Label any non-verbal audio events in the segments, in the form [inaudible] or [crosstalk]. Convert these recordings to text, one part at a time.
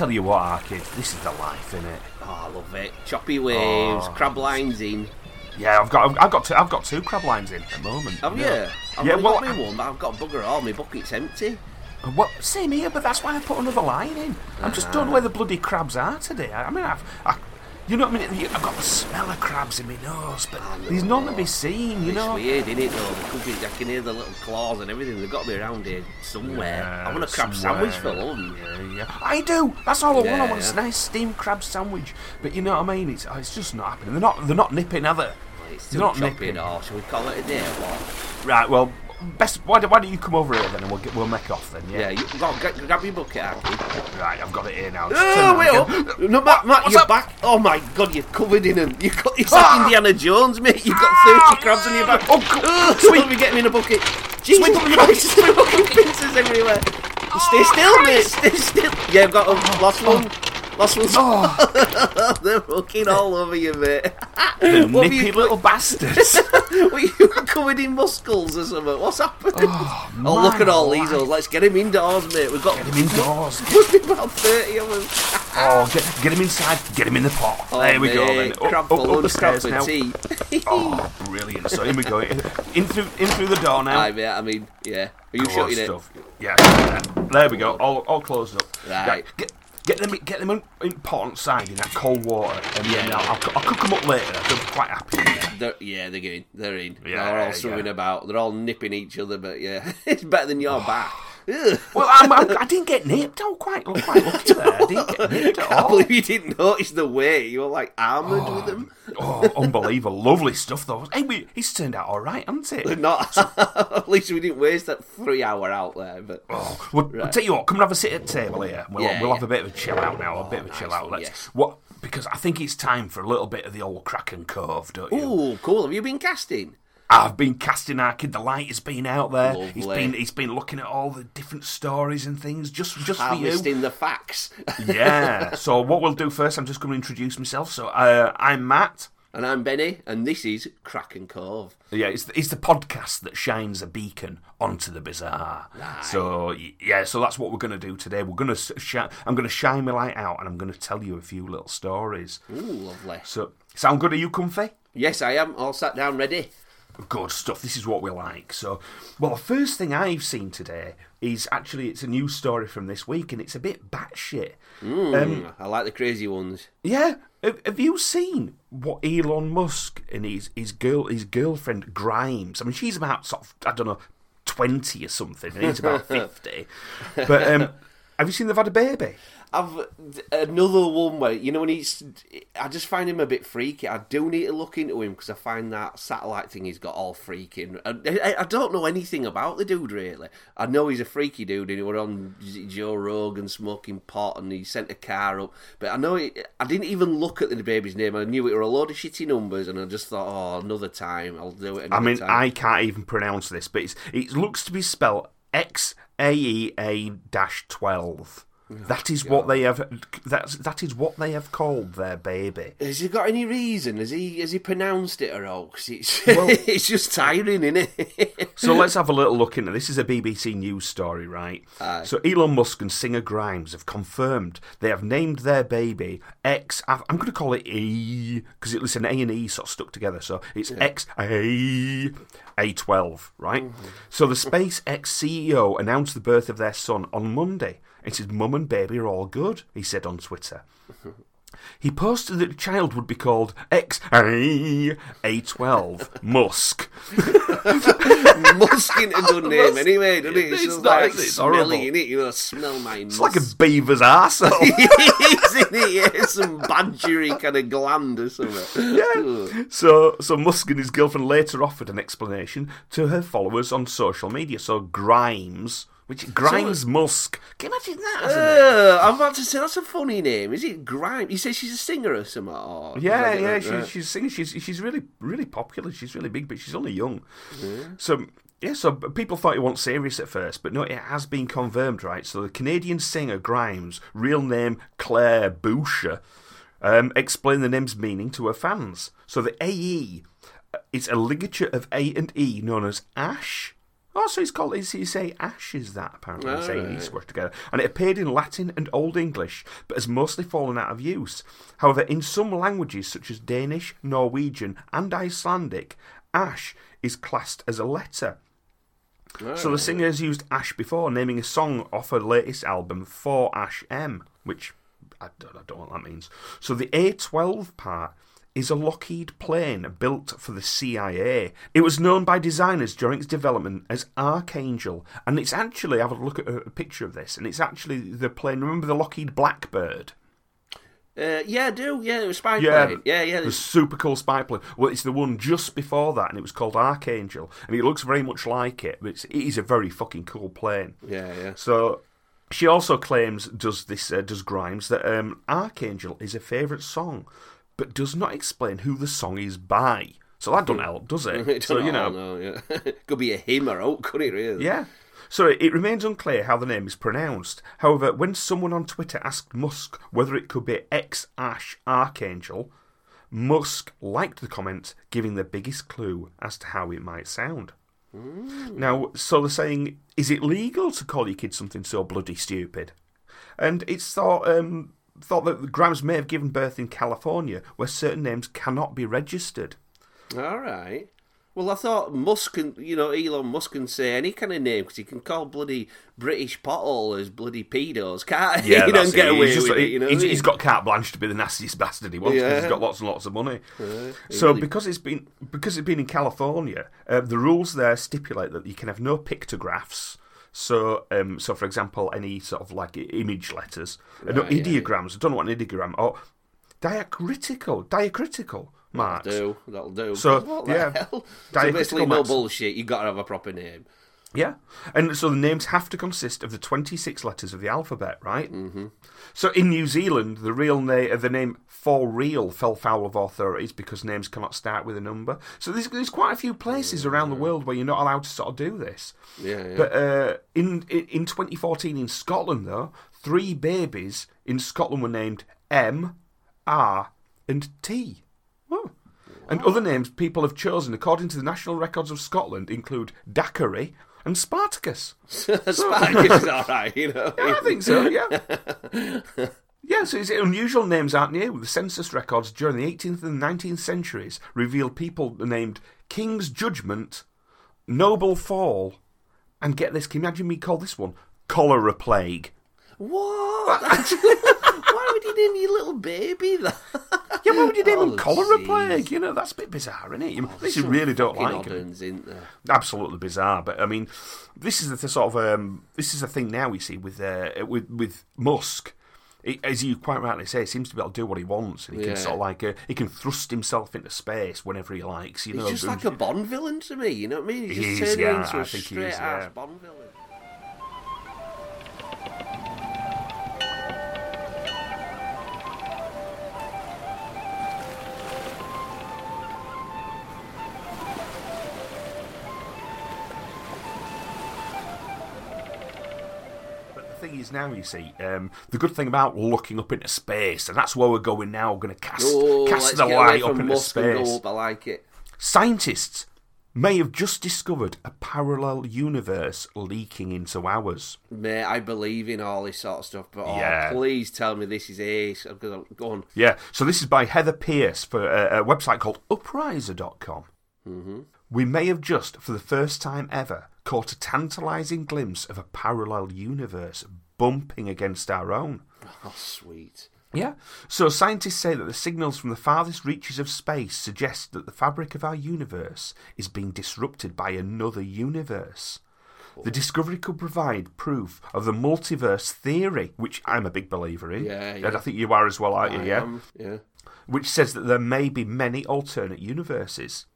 tell you what, Arcade, this is the life, innit? Oh, I love it. Choppy waves, Oh. crab lines in. Yeah, I've got, I've got, two, I've got two crab lines in at the moment. Have you know. I've Yeah, well, got me one, but I've got a bugger all. My bucket's empty. Well, same here, but that's why I put another line in. I just don't know ah. where the bloody crabs are today. I, I mean, I've, I, you know what I mean? I've got the smell of crabs in my nose, but there's none to be seen, you It's know. It's weird, isn't it, though? The cookies, I can hear the little claws and everything. They've got to be around here somewhere. I want a crab somewhere. sandwich for lunch. Yeah, yeah. I do. That's all I want. I Yeah, want yeah. a nice steamed crab sandwich. But you know what I mean? It's, it's just not happening. They're not. They're not nipping, are they? It's They're not nipping. at all. Shall we call it a day or what? Right. Well, best. Why, why don't you come over here then, and we'll get, we'll make off then? Yeah, Yeah. you go, grab, grab your bucket, Aki. Right. I've got it here now. Just turn Oh, around wait again. up! No, Matt, Matt, What's you're up? back. Oh my god, you're covered in them. You got, it's Ah! like Indiana Jones, mate. You've got 30 ah! crabs on your back. Oh, God. Oh, Sweet. Sweet. me getting in a bucket. Jesus Sweep up in the Christ, there's fucking pincers everywhere. Stay still, ah! mate. Stay still. Yeah, I've got a oh, last one. One's. Oh, [laughs] They're fucking all over you, mate. [laughs] the What nippy you- little bastards. [laughs] Were you covered in muscles or something? What's happening? Oh, oh look at all these. Oh, life. ones. Let's get him indoors, mate. We've got Get him indoors. must be about 30 of them. Oh, get, get him inside. Get him in the pot. Oh, there we go. Then mate, up, crab up, for up the stairs now. tea. Oh, brilliant! So here we go. In through, in through the door now. Aye, mate, I mean, yeah. Are you Good shutting it? stuff. Yeah, yeah. There we go. All, all closed up. Right. Get, get them, get them in, in pot on side in that cold water, and then Yeah. I'll, I'll, I'll cook them up later. They're quite happy. [laughs] They're, yeah, they're in. They're in. Yeah, they're all yeah. swimming about. They're all nipping each other, but yeah, [laughs] it's better than your back. Well, I'm, I'm, I didn't get nipped. I'm quite, I'm quite lucky there. I didn't get [laughs] nipped at all. I believe you didn't notice the weight. You were like armoured with oh, them. Oh, unbelievable. Lovely stuff, though. Hey, we, he's turned out all right, hasn't it? not. [laughs] [laughs] At least we didn't waste that three hour out there. But Oh, well, I'll tell you what, come and have a sit at the table here. We'll, Yeah, we'll have a bit of a chill out now, a oh, bit of a nice chill out. Let's, what? Because I think it's time for a little bit of the old Kraken Cove, don't you? ooh, cool. Have you been casting? I've been casting our kid. The light has been out there. He's Lovely. been he's been looking at all the different stories and things just just for you. Harvesting the facts. [laughs] Yeah. so what we'll do first, I'm just going to introduce myself. So uh, I'm Matt. and I'm Benny, and this is Kraken Cove. Yeah, it's the, it's the podcast that shines a beacon onto the bizarre. So yeah, so that's what we're going to do today. We're going to sh- I'm going to shine my light out, and I'm going to tell you a few little stories. Ooh, lovely. So sound good? Are you comfy? Yes, I am. All sat down, ready. Good stuff. This is what we like. So, well, the first thing I've seen today is actually it's a news story from this week, and it's a bit batshit. Mm, I like the crazy ones. Yeah, have, have you seen what Elon Musk and his his girl his girlfriend Grimes? I mean, she's about sort of I don't know twenty or something, and he's about [laughs] fifty. But um, [laughs] have you seen they've had a baby? I've another one where you know when he's. I just find him a bit freaky. I do need to look into him because I find that satellite thing he's got all freaking. I, I, I don't know anything about the dude really. I know he's a freaky dude and he was on Joe Rogan smoking pot and he sent a car up. But I know he, I didn't even look at the baby's name. I knew it were a load of shitty numbers and I just thought, oh, another time I'll do it. I mean, time. I can't even pronounce this, but it's, it looks to be spelled X A E A dash twelve. That is what they have. That's that is what they have called their baby. Has he got any reason? Has he has he pronounced it or all? 'Cause it's Well- [laughs] it's just tiring, isn't it? [laughs] So let's have a little look into this. Is a BBC News story, right? Aye. So Elon Musk and singer Grimes have confirmed they have named their baby X. I'm going to call it E because it's an A and E sort of stuck together. So it's X A A12, right? Mm-hmm. So the SpaceX CEO announced the birth of their son on Monday. It says, "Mum and baby are all good," he said on Twitter. He posted that the child would be called X A A12 Musk. [laughs] Muskin a good [laughs] name anyway, doesn't it? It's, It's not, like? It's horrible. smelly, innit? You know, smell my It's like a beaver's arsehole. Isn't it? Yeah, some badgery kind of gland or something. Yeah. So, so Musk and his girlfriend later offered an explanation to her followers on social media. So Grimes, which Grimes Musk. Can you imagine that? as a name? Uh, I'm about to say that's a funny name. Is it Grime? You say she's a singer or something? Or Yeah, yeah, right, she, right. she's singing. She's she's really really popular. She's really big, but she's only young. So yeah, so people thought it wasn't serious at first, but no, it has been confirmed, right? So the Canadian singer Grimes, real name Claire Boucher, um, explained the name's meaning to her fans. So the AE, uh, it's a ligature of A and E known as ash. Oh, so it's called, is you say ash is that apparently, it's A and E squashed together. And it appeared in Latin and Old English, but has mostly fallen out of use. However, in some languages such as Danish, Norwegian, and Icelandic, ash is classed as a letter. So the singer has used Ash before, naming a song off her latest album, For Ash M, which I don't, I don't know what that means. So the A12 part is a Lockheed plane built for the CIA. It was known by designers during its development as Archangel, and it's actually, I have a look at a, picture of this, and it's actually the plane, remember the Lockheed Blackbird? Uh, yeah, I do. Yeah, it was spy Yeah, plane. Yeah, yeah. The super cool spy plane. Well, it's the one just before that, and it was called Archangel, and it looks very much like it. But it's, it is a very fucking cool plane. Yeah, yeah. So she also claims, does this, uh, does Grimes, that um, Archangel is a favourite song, but does not explain who the song is by. So that doesn't help, does it? [laughs] It so you know, no, yeah. [laughs] could be a him or out, could it? Really? yeah. So it remains unclear how the name is pronounced. However, when someone on Twitter asked Musk whether it could be X Ash Archangel, Musk liked the comment, giving the biggest clue as to how it might sound. Now, so they're saying, is it legal to call your kid something so bloody stupid? And it's thought um, thought that Grimes may have given birth in California, where certain names cannot be registered. All right. Well, I thought Musk can, you know, Elon Musk can say any kind of name because he can call bloody British potholers bloody pedos, can't he? [laughs] he don't get away He's, just- with it, you know. he's- he's got carte blanche to be the nastiest bastard he wants because Yeah. he's got lots and lots of money. so because it's been because it's been in California, uh, the rules there stipulate that you can have no pictographs. So, um, so for example, any sort of like image letters, uh, no Right, yeah. ideograms. I don't know what an ideogram or diacritical, diacritical marks. do that'll do. So, what the yeah. hell? so Diacritical basically, no bullshit. You got to have a proper name. Yeah, and so the names have to consist of the twenty-six letters of the alphabet, right? Mm-hmm. So in New Zealand, the real name, the name for real, fell foul of authorities because names cannot start with a number. So there's, there's quite a few places around the world where you're not allowed to sort of do this. Yeah, yeah. But uh, in in in 2014 in Scotland, though, three babies in Scotland were named M, R, and T. Oh. And other names people have chosen, according to the National Records of Scotland, include Daiquiri and Spartacus. [laughs] Spartacus is all right, you know. Yeah, I think so, yeah. [laughs] Yeah, so unusual names aren't new. The census records during the 18th and 19th centuries reveal people named King's Judgment, Noble Fall, and get this, can you imagine me call this one? Cholera Plague. What? [laughs] Why would you name your little baby that? [laughs] Yeah, why would you name Oh, him Cholera jeez. Plague? You know, that's a bit bizarre, isn't it? You, this you really don't like it. odd uns, isn't there? absolutely bizarre. But I mean, this is the th- sort of um, this is the thing now we see with uh, with with Musk. It, as you quite rightly say, he seems to be able to do what he wants, and he Yeah. can sort of like uh, he can thrust himself into space whenever he likes. You know, He's just like a Bond villain to me, you know what I mean? He's He just is, turning yeah, into I a straight is, ass yeah. Bond villain. Is now, you see, um, the good thing about looking up into space, and that's where we're going now. We're going to cast Oh, cast the light up into Musk space. up. I like it. Scientists may have just discovered a parallel universe leaking into ours. Mate, I believe in all this sort of stuff, but oh, Yeah. please tell me this is ace. I'm gonna go on. Yeah, so this is by Heather Pierce for a, a website called upriser.com. Mm-hmm. We may have just, for the first time ever, caught a tantalising glimpse of a parallel universe bumping against our own. Oh, sweet. Yeah. So scientists say that the signals from the farthest reaches of space suggest that the fabric of our universe is being disrupted by another universe. Oh. The discovery could provide proof of the multiverse theory, which I'm a big believer in. Yeah, And. I think you are as well, aren't you? I yeah. am, yeah. Which says that there may be many alternate universes.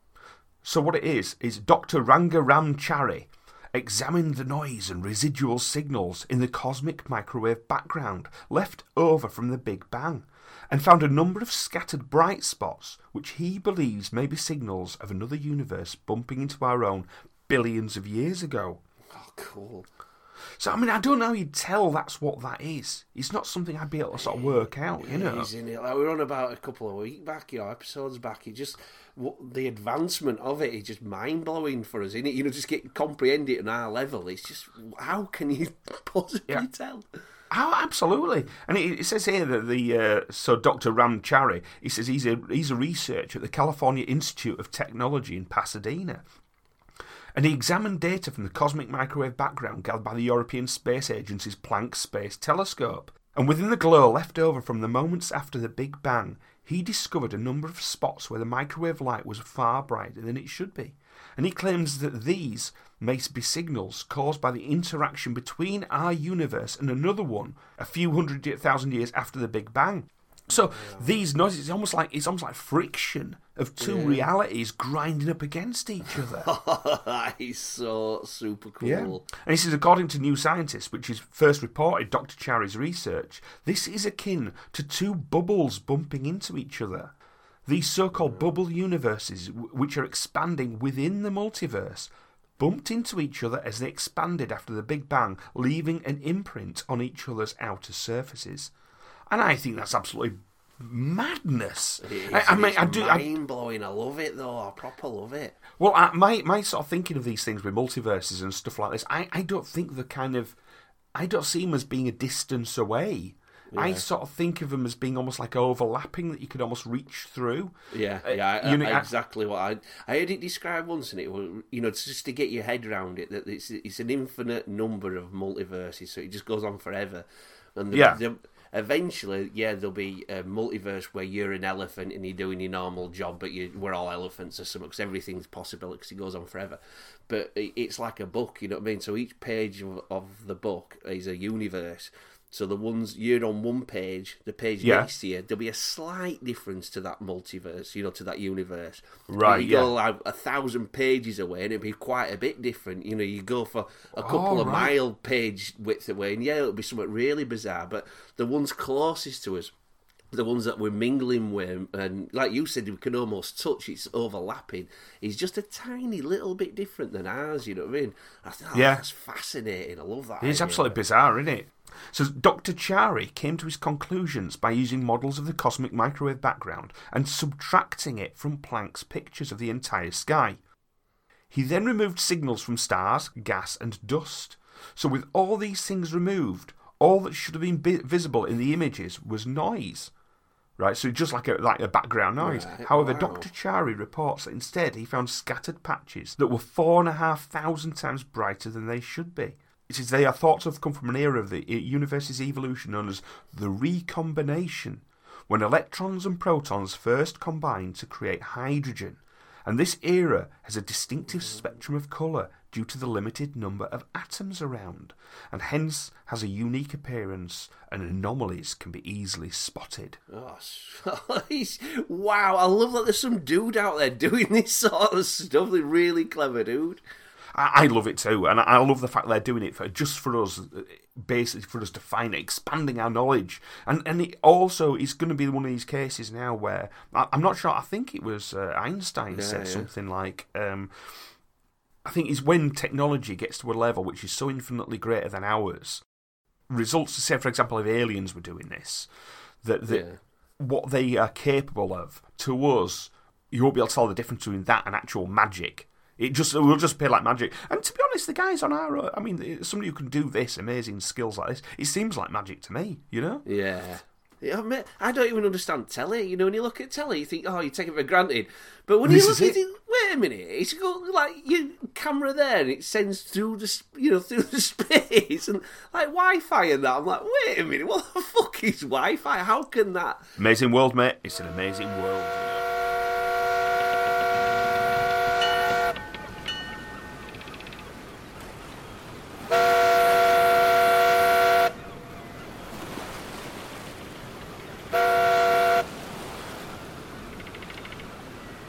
So what it is is Dr. Ranga-Ram Chary examined the noise and residual signals in the cosmic microwave background left over from the Big Bang and found a number of scattered bright spots which he believes may be signals of another universe bumping into our own billions of years ago. Oh, cool. So I mean I don't know you'd tell that's what that is. It's not something I'd be able to sort of work out, you know. Isn't it? Like we were on about a couple of weeks back, you know, episodes back. It just what, the advancement of it is just mind blowing for us, isn't it? You know, just get comprehend it on our level. It's just how can you [laughs] possibly Yeah. tell? Oh, absolutely. And it, it says here that the uh, so Dr. Ram Chary, he says he's a he's a researcher at the California Institute of Technology in Pasadena. And he examined data from the cosmic microwave background gathered by the European Space Agency's Planck Space Telescope. And within the glow left over from the moments after the Big Bang, he discovered a number of spots where the microwave light was far brighter than it should be. And he claims that these may be signals caused by the interaction between our universe and another one a few hundred thousand years after the Big Bang. So these noises, it's almost like it's almost like friction of two realities grinding up against each [laughs] other. that is so super cool. Yeah. And he says, according to New Scientist, which is first reported Dr. Chary's research, this is akin to two bubbles bumping into each other. These so called bubble universes, which are expanding within the multiverse, bumped into each other as they expanded after the Big Bang, leaving an imprint on each other's outer surfaces. And I think that's absolutely madness. I, I mean, I do. Mind blowing. I love it though. I proper love it. well, I, my my sort of thinking of these things with multiverses and stuff like this, I, I don't think the kind of I don't see them as being a distance away. I sort of think of them as being almost like overlapping that you could almost reach through. Yeah, Uh, yeah, I, you know, exactly what I I heard it described once, and it was you know just to get your head around it that it's it's an infinite number of multiverses, so it just goes on forever, and the, Yeah. the, eventually, yeah, there'll be a multiverse where you're an elephant and you're doing your normal job, but you we're all elephants or something because everything's possible because it goes on forever. But it, it's like a book, you know what I mean? So each page of, of the book is a universe. So the ones you're on one page, the page Yeah. next to you, there'll be a slight difference to that multiverse, you know, to that universe. Right, You go like a thousand pages away, and it'll be quite a bit different. You know, you go for a oh, couple Oh, of right. mile page width away, and yeah, it'll be something really bizarre. But the ones closest to us, the ones that we're mingling with, and like you said, we can almost touch. It's overlapping. Is just a tiny little bit different than ours. You know what I mean? I think oh, Yeah. that's fascinating. I love that. It's idea. absolutely bizarre, isn't it? So Dr. Chary came to his conclusions by using models of the cosmic microwave background and subtracting it from Planck's pictures of the entire sky. He then removed signals from stars, gas, and dust. So with all these things removed, all that should have been vi- visible in the images was noise. Right, so just like a like a background noise. Right, However, wow. Dr. Chary reports that instead he found scattered patches that were four and a half thousand times brighter than they should be. It says they are thought to have come from an era of the universe's evolution known as the recombination, when electrons and protons first combined to create hydrogen. And this era has a distinctive spectrum of colour due to the limited number of atoms around, and hence has a unique appearance, and anomalies can be easily spotted. Oh, [laughs] wow! I love that there's some dude out there doing this sort of stuff. They're really clever, dude. I, I love it too, and I, I love the fact they're doing it for just for us, basically for us to find it, expanding our knowledge, and and it also is going to be one of these cases now where I, I'm not sure. I think it was uh, Einstein said yeah. something like. Um, I think is when technology gets to a level which is so infinitely greater than ours. Results, say for example, if aliens were doing this, that, that Yeah. what they are capable of to us, you won't be able to tell the difference between that and actual magic. It just it will just appear like magic. And to be honest, the guys on our, uh, I mean, somebody who can do this amazing skills like this, it seems like magic to me. You know? Yeah. I, don't even understand telly. You know, when you look at telly, you think, oh, you take it for granted. But when This you look at it. it, wait a minute, it's got like your camera there, and it sends through the, you know, [laughs] through the space, and like Wi-Fi and that. I'm like, wait a minute, what the [laughs] fuck is Wi-Fi? How can that? Amazing world, mate. It's an amazing world. you know.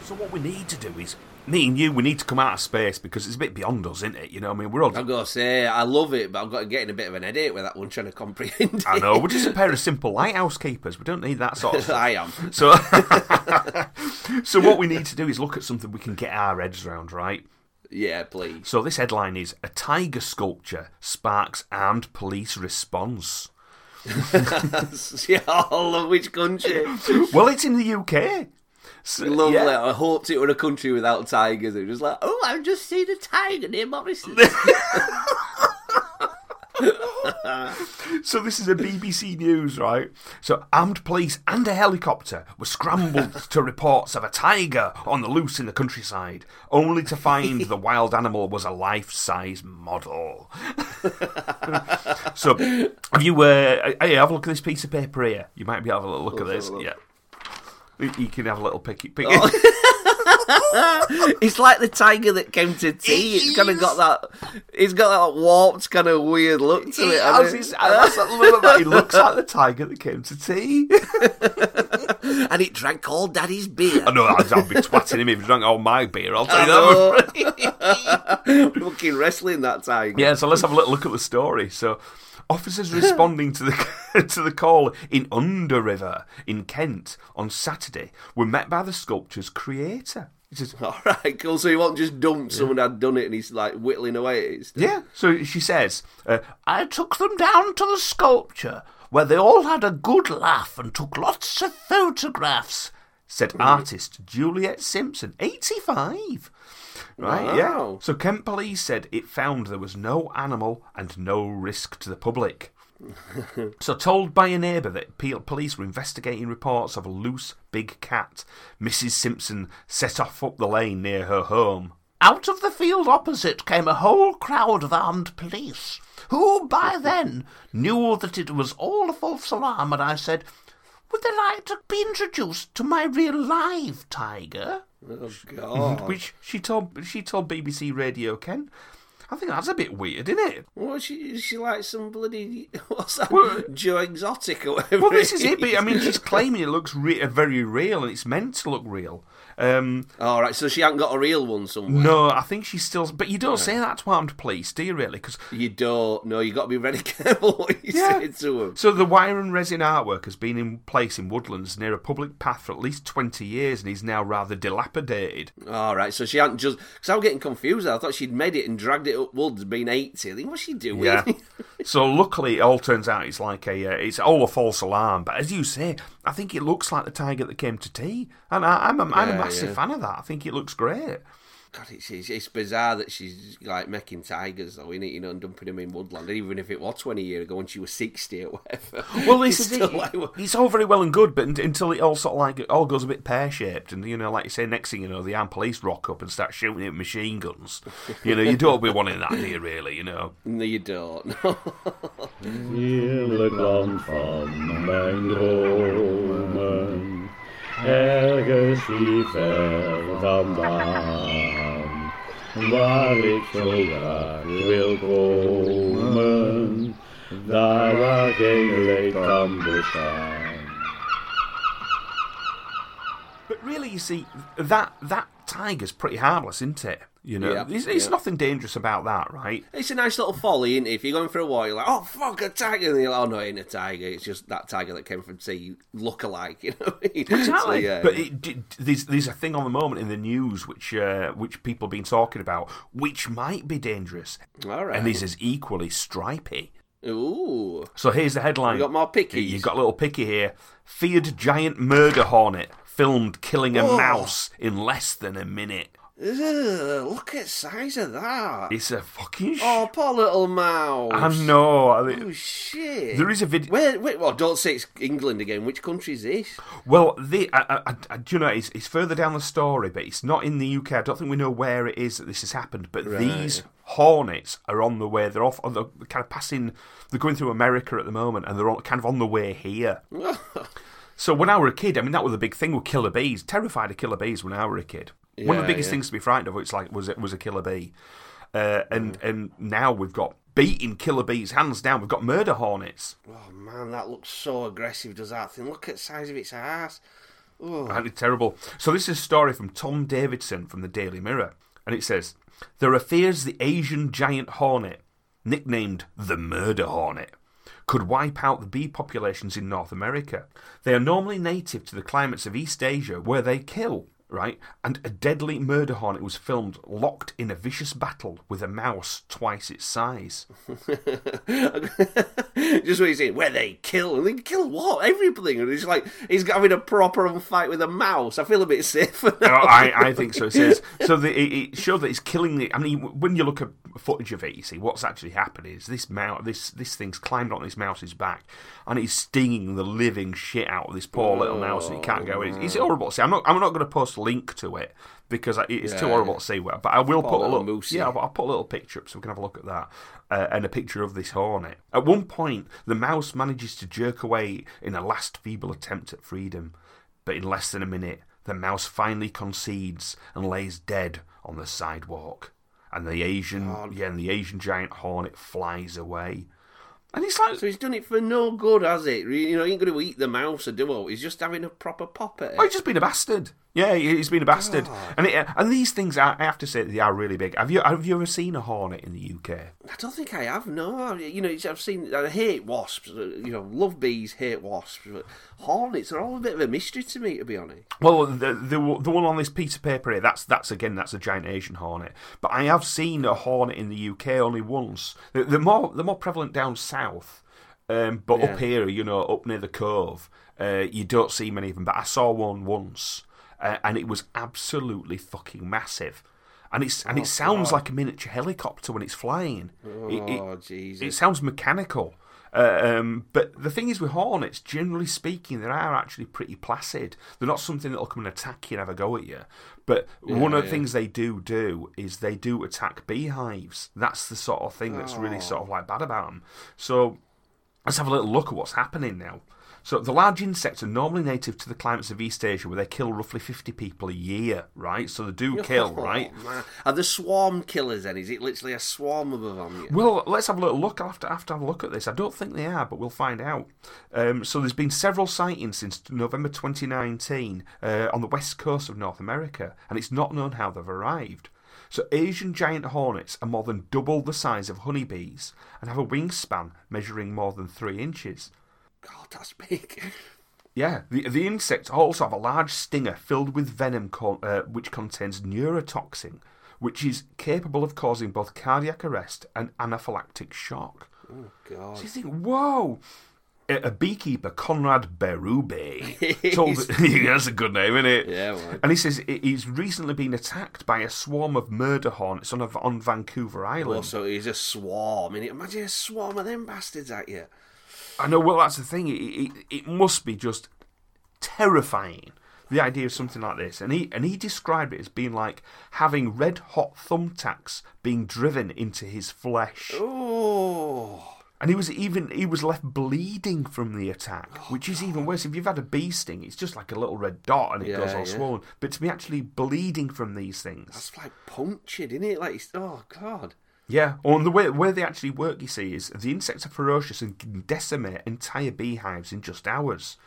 So what we need to do is me and you. We need to come out of space because it's a bit beyond us, isn't it? You know, I mean, we're all. I've got to say, I love it, but I'm got to get in a bit of an headache with that one trying to comprehend it. I know. We're just a pair of simple lighthouse keepers. We don't need that sort of. [laughs] I am. [laughs] So, [laughs] so what we need to do is look at something we can get our heads around, right? Yeah, please. So this headline is a tiger sculpture sparks armed police response. yeah, all of which country? Well, it's in the UK. So, Lovely. yeah. I hoped it were a country without tigers. It was just like, oh, I've just seen a tiger near Morrison. [laughs] [laughs] So this is a BBC News, right? So armed police and a helicopter were scrambled [laughs] to reports of a tiger on the loose in the countryside, only to find the wild animal was a life-size model. so, have you? Uh, hey, have a look at this piece of paper here. You might be able to have a little look at this. look. Yeah. You can have a little picky. picky. it's oh. [laughs] like the tiger that came to tea. It's kind of got that. It's got that warped, kind of weird look to it. has his- it? that's that little bit- he looks like the tiger that came to tea. [laughs] and it drank all Daddy's beer. I know I'd, I'd be twatting him if he drank all my beer. I'll tell you that. [laughs] Fucking wrestling that tiger. Yeah, so let's have a little look at the story. So, officers responding to the [laughs] to the call in Underriver in Kent on Saturday were met by the sculpture's creator. He says, [laughs] All right, cool. So he won't just dump someone had done it and he's like whittling away at it. still. Yeah, so she says, uh, I took them down to the sculpture where they all had a good laugh and took lots of photographs, said artist Juliet Simpson, 85. Right, yeah. So Kent Police said it found there was no animal and no risk to the public. [laughs] so told by a neighbour that police were investigating reports of a loose big cat, Mrs Simpson set off up the lane near her home. Out of the field opposite came a whole crowd of armed police, who by [laughs] then knew that it was all a false alarm, and I said, Would they like to be introduced to my real live tiger? Oh God. Which she told she told BBC Radio Kent. I think that's a bit weird, isn't it? What is she? Is she like some bloody [laughs] what's that? Well- Joe Exotic or whatever. Well, this is it. But I mean, she's claiming it looks re- very real, and it's meant to look real. Um, All right, so she hasn't got a real one somewhere. no, I think she's still. But you don't say that to armed police, do you? Really? Because You don't. No, you got to be very [laughs] careful what you Yeah. say to them. so the wire and resin artwork has been in place in Woodlands near a public path for at least twenty years, and is now rather dilapidated. All right, so she hadn't just because I was getting confused. I thought she'd made it and dragged it up woods, being eighty. I think what's she doing? Yeah. [laughs] so luckily, it all turns out it's like a uh, it's all a false alarm. But as you say, I think it looks like the tiger that came to tea, and I, I'm a, I'm a Yeah, massive yeah. fan of that. I think it looks great. God, it's, it's, it's bizarre that she's like making tigers though, innit? You know, and dumping them in woodland, even if it was twenty years ago when she was sixty or whatever. [laughs] Well, this It's is it. like- It's all very well and good, but un- until it all sort of like it all goes a bit pear shaped, and you know, like you say, next thing you know, the armed police rock up and start shooting it with machine guns. You know, you don't be wanting that, do you? Really, you know. [laughs] No, you don't. Heerlijk land van mijn dromen, ergens hier ver vandaan, waar ik zo graag wil komen, daar waar geen leed kan bestaan. You see, that that tiger's pretty harmless, isn't it? You know, Yeah, there's yeah. nothing dangerous about that, right? It's a nice little folly, isn't it? If you're going for a walk, you're like, oh, fuck, a tiger. And you're like, oh, no, it ain't a tiger. It's just that tiger that came from sea, look-alike, [laughs] you know I mean? So, Exactly. yeah. But it, d- there's there's a thing on the moment in the news which uh, which people have been talking about, which might be dangerous, All right. and this is equally stripy. Ooh. So here's the headline. You got more pickies? You got a little picky here. Feared giant murder hornet filmed killing a mouse in less than a minute. Ugh, look at size of that. It's a fucking. Sh- oh, poor little mouse. I know. I mean, Oh shit! There is a video- Where? Wait, well, don't say it's England again. Which country is this? Well, the I, I, I, do you know it's, it's further down the story, but it's not in the UK. I don't think we know where it is that this has happened. But Right. these hornets are on the way. They're off. They're kind of passing. They're going through America at the moment, and they're all, kind of on the way here. [laughs] so when I were a kid, I mean, that was the big thing with killer bees. Terrified of killer bees when I were a kid. One of the biggest yeah. things to be frightened of, it's like was it was a killer bee, uh, and and now we've got beating killer bees hands down. We've got murder hornets. Oh man, that looks so aggressive. Does that thing? Look at the size of its ass. Oh, Absolutely terrible. So this is a story from Tom Davidson from the Daily Mirror, and it says there are fears the Asian giant hornet, nicknamed the murder hornet, could wipe out the bee populations in North America. They are normally native to the climates of East Asia, where they kill. Right, and a deadly murder hornet was filmed locked in a vicious battle with a mouse twice its size. [laughs] just what he's saying. Where they kill and they kill what? Everything. And it's like he's having a proper fight with a mouse. I feel a bit safer [laughs] No. Oh, I, I think so. It says so. The, it, it showed that he's killing the. I mean, when you look at footage of it, you see what's actually happened is this mouse, this this thing's climbed on this mouse's back, and he's stinging the living shit out of this poor little mouse, and it can't go. It's, it's horrible see. I'm not. I'm not going to post link to it because it's too horrible yeah. to see. But I will Poor put a little little. Yeah, I'll, I'll put a little picture up so we can have a look at that, uh, and a picture of this hornet. At one point, the mouse manages to jerk away in a last feeble attempt at freedom, but in less than a minute, the mouse finally concedes and lays dead on the sidewalk. And the Asian, yeah, and the Asian giant hornet flies away. And it's like, So he's done it for no good, has it? You know, he ain't going to eat the mouse or do it. He's just having a proper pop at it. oh, he's just been a bastard. Yeah, he- he's been a bastard. And it, and these things, are, I have to say, they are really big. Have you have you ever seen a hornet in the UK? I don't think I have. No, you know, I've seen. I hate wasps. uh, You know, love bees, hate wasps. But hornets are all a bit of a mystery to me, to be honest. Well, the, the the one on this piece of paper here, that's that's again that's a giant Asian hornet. But I have seen a hornet in the UK only once. They're, they're more they're more prevalent down south, um, but up here, you know, up near the cove, uh, you don't see many of them. But I saw one once, uh, and it was absolutely fucking massive. And it's and it sounds like a miniature helicopter when it's flying. It- it- Oh, Jesus. it sounds mechanical. Uh, um, but the thing is with hornets, generally speaking, they are actually pretty placid. They're not something that'll come and attack you and have a go at you. But one of the yeah. things they do do is they do attack beehives. That's the sort of thing that's really sort of like bad about them. So let's have a little look at what's happening now. So the large insects are normally native to the climates of East Asia, where they kill roughly fifty people a year. Right, so they do kill, right? Are the swarm killers then? Is it literally a swarm of them? Well, let's have a little look. After after have a look at this. I don't think they are, but we'll find out. Um, so there's been several sightings since November 2019 uh, on the west coast of North America, and it's not known how they've arrived. So Asian giant hornets are more than double the size of honeybees and have a wingspan measuring more than three inches. God, that's big. Yeah, the the insects also have a large stinger filled with venom, co- uh, which contains neurotoxin, which is capable of causing both cardiac arrest and anaphylactic shock. Oh, God. So you think, whoa. A a beekeeper, Conrad Berube, [laughs] told that's [laughs] a good name, isn't it? Yeah, well. And he says he's recently been attacked by a swarm of murder hornets on, a, on Vancouver Island. Also, he's a swarm. I mean, imagine a swarm of them bastards at you. I know. Well, that's the thing. It, it, it must be just terrifying. The idea of something like this, and he and he described it as being like having red hot thumbtacks being driven into his flesh, Oh. and he was even he was left bleeding from the attack, oh, which is even worse. If you've had a bee sting, it's just like a little red dot and it goes Yeah, all yeah. swollen. But to be actually bleeding from these things, That's like punctured, isn't it? Like, oh, God. Yeah, and the way where they actually work, you see, is the insects are ferocious and can decimate entire beehives in just hours.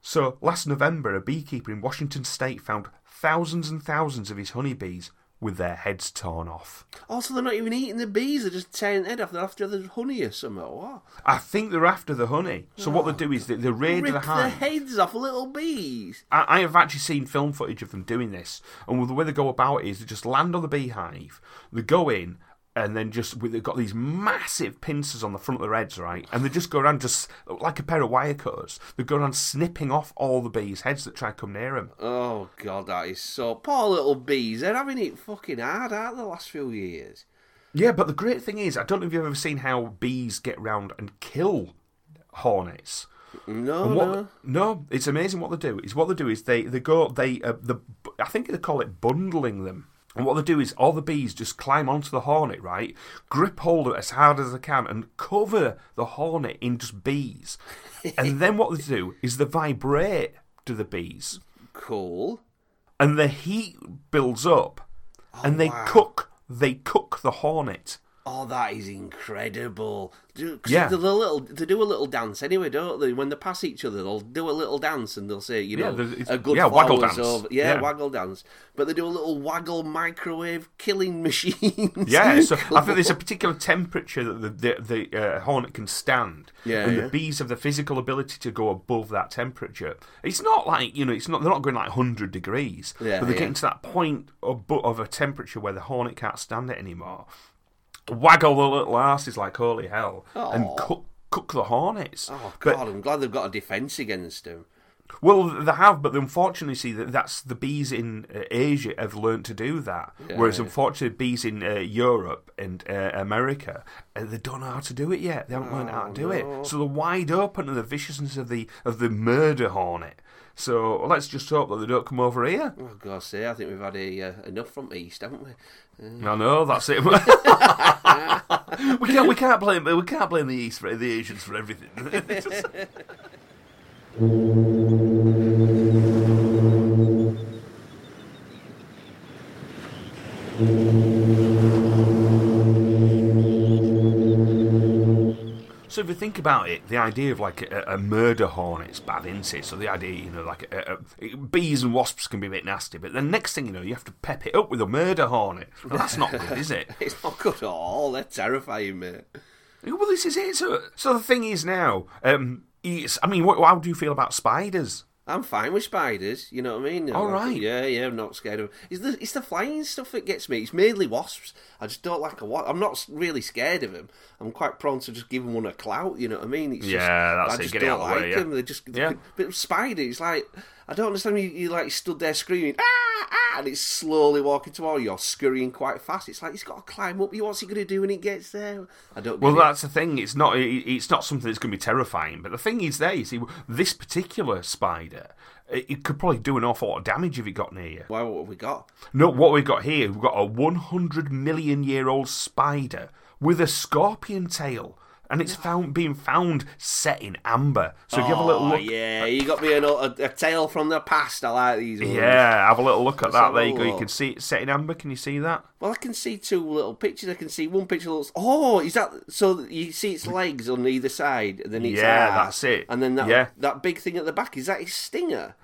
So last November, a beekeeper in Washington State found thousands and thousands of his honeybees with their heads torn off. Also, they're not even eating the bees. They're just tearing the head off. They're after the honey or something. What? I think they're after the honey. So what they do is they, they raid Rip the the hive. heads off little bees. I, I have actually seen film footage of them doing this, and the way they go about it is they just land on the beehive, they go in, and then just they've got these massive pincers on the front of their heads, right? And they just go around just like a pair of wire cutters. They go around snipping off all the bees' heads that try to come near them. Oh god, that is so poor little bees. They're having it fucking hard, aren't the last few years? Yeah, but the great thing is, I don't know if you've ever seen how bees get round and kill hornets. No, what, no. no, it's amazing what they do. Is what they do is they they go they uh, the I think they call it bundling them. And what they do is all the bees just climb onto the hornet, right? Grip hold of it as hard as they can and cover the hornet in just bees. and [laughs] then what they do is they vibrate to the bees, Cool. and the heat builds up, and oh, they Oh, wow. cook they cook the hornet. Oh, that is incredible. Yeah. they, do a little, they do a little dance anyway, don't they? When they pass each other, they'll do a little dance and they'll say, you know, it's- a good yeah, waggle dance. over. Yeah, Yeah. waggle dance. But they do a little waggle microwave killing [laughs] machine. Yeah, so I think there's a [laughs] particular temperature that the the, the uh, hornet can stand, Yeah, and yeah. the bees have the physical ability to go above that temperature. It's not like you know, it's not they're not going like hundred degrees, Yeah, but they're yeah. getting to that point of, of a temperature where the hornet can't stand it anymore. Waggle the little asses like holy hell, and cook cook the hornets. Oh, But- God, I'm glad they've got a defence against them. Well, they have, but unfortunately, see that that's the bees in uh, Asia have learned to do that. Yeah, Whereas, yeah. unfortunately, bees in uh, Europe and uh, America, uh, they don't know how to do it yet. They haven't learned how to do no. it, so they're wide open to the viciousness of the of the murder hornet. So let's just hope that they don't come over here. Oh, God, say, I think we've had a, uh, enough from East, haven't we? I know that's it. [laughs] we can't we can't blame we can't blame the East for the Asians for everything. [laughs] So if you think about it, the idea of like a, a murder hornet's bad, isn't it? So the idea, you know, like a, a, bees and wasps can be a bit nasty, but the next thing you know, you have to pep it up with a murder hornet. Well, that's not good, is it? [laughs] It's not good at all. They're terrifying, mate. Well, this is it. So, so the thing is now, um, it's, I mean, what, how do you feel about spiders? I'm fine with spiders, you know what I mean? All I- right. Yeah, yeah, I'm not scared of It's the, it's the flying stuff that gets me. It's mainly wasps. I just don't like a wasp. I'm not really scared of them. I'm quite prone to just giving one a clout, you know what I mean? It's Yeah, just, that's I it, just get don't out of the like way, yeah. them. They're just, Yeah. But spider, it's like, I don't understand you, you like stood there screaming, ah, ah, and it's slowly walking toward you, You're scurrying quite fast. It's like, it's got to climb up you. What's he going to do when it gets there? I don't Well, get it. that's the thing. It's not. It's not something that's going to be terrifying. But the thing is, there, you see, this particular spider, it, it could probably do an awful lot of damage if it got near you. Why, what have we got? No, what we've got here, we've got a 100 million year old spider with a scorpion tail. And it's found being found set in amber. So if you have a little Oh, look, yeah, you got me a, a, a tale from the past. I like these ones. yeah, have a little look at Let's that. There you go. You can see it set in amber. Can you see that? Well, I can see two little pictures. I can see one picture looks. Oh, is that so? You see its legs on either side, and then its Yeah, that's it. And then that Yeah. that big thing at the back is that its stinger.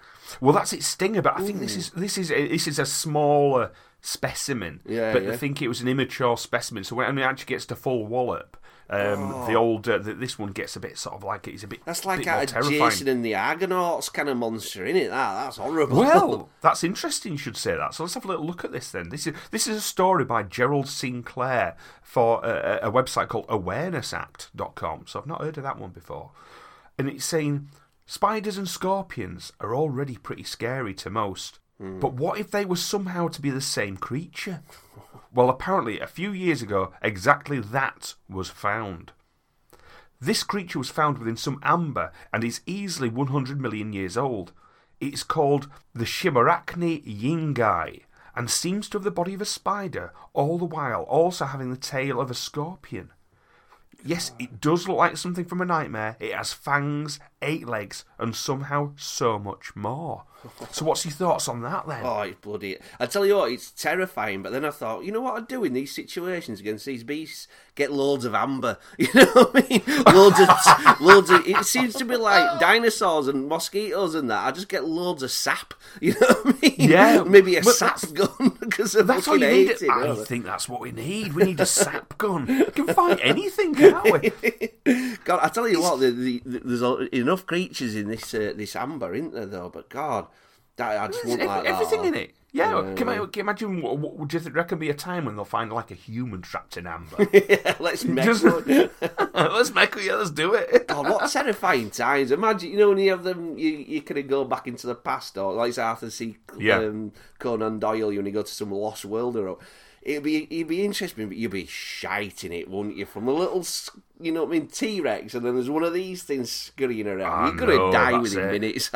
Well, that's its stinger, but I think this is this is this is a smaller specimen. Yeah, but yeah. I think it was an immature specimen. So when it actually gets to full wallop, um, the old uh, the, this one gets a bit sort of like it's a bit. Oh. That's like bit terrifying. Jason and the Argonauts kind of monster, isn't it? That that's horrible. Well, [laughs] that's interesting. You should say that. So let's have a little look at this then. This is this is a story by Gerald Sinclair for a, a website called AwarenessAct.com. So I've not heard of that one before, and it's saying spiders and scorpions are already pretty scary to most. But what if they were somehow to be the same creature? [laughs] Well, apparently, a few years ago, exactly that was found. This creature was found within some amber and is easily 100 million years old. It's called the Chimerarachne yingai and seems to have the body of a spider, all the while also having the tail of a scorpion. Yes, it does look like something from a nightmare. It has fangs, eight legs, and somehow so much more. So, what's your thoughts on that then? Oh, it's bloody! I tell you what, it's terrifying. But then I thought, you know what I'd do in these situations against these beasts? Get loads of amber. [laughs] You know what I mean? Loads of, loads of. It seems to be like dinosaurs and mosquitoes and that. I just get loads of sap. [laughs] You know what I mean? Yeah, maybe a sap gun [laughs] because of That's what you need. it, I don't think that's what we need. We need a sap gun. We can fight anything, can't we? God, I tell you what, the, the, the, there's enough creatures in this uh, this amber, isn't there? Though, but God, that, I just wouldn't like ev- that. everything in it. Yeah, can, you, can you imagine? What, what, would you think, reckon be a time when they'll find like a human trapped in amber? [laughs] yeah, let's [laughs] make Just- one. [laughs] let's make it. Yeah, let's do it. God, what terrifying times! Imagine, you know, when you have them, you you kind of go back into the past, or like Arthur C. Yeah. Um, Conan Doyle, when you go to some lost world, or it'd be it'd be interesting, but you'd be shiting it, wouldn't you? From a little, you know what I mean, T Rex, and then there's one of these things scurrying around. I You're gonna die within it. minutes.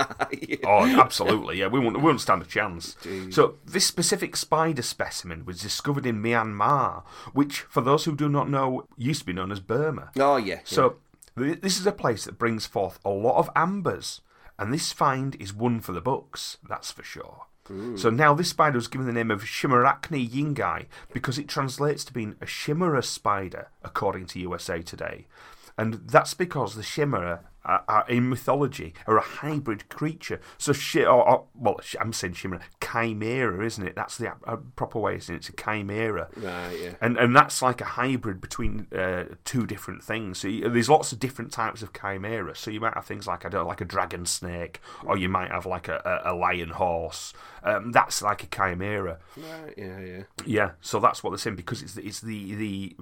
Oh, absolutely. Yeah, we won't, we won't stand a chance. So, this specific spider specimen was discovered in Myanmar, which, for those who do not know, used to be known as Burma. Oh yeah. So, th- this is a place that brings forth a lot of ambers, and this find is one for the books, that's for sure. So now this spider was given the name of Chimerarachne yingai because it translates to being a chimera spider, according to USA Today. And that's because the chimera are, in mythology are a hybrid creature. So shi- or, or well, I'm saying shimmerer, chimera, isn't it? That's the uh, proper way saying it. It's a chimera. Right, yeah. And and that's like a hybrid between uh, two different things. So you, there's lots of different types of chimera. So you might have things like I don't know, like a dragon snake, or you might have like a, a, a lion horse. Um, that's like a chimera. Right, yeah, yeah. Yeah. So that's what they're saying because it's the, it's the the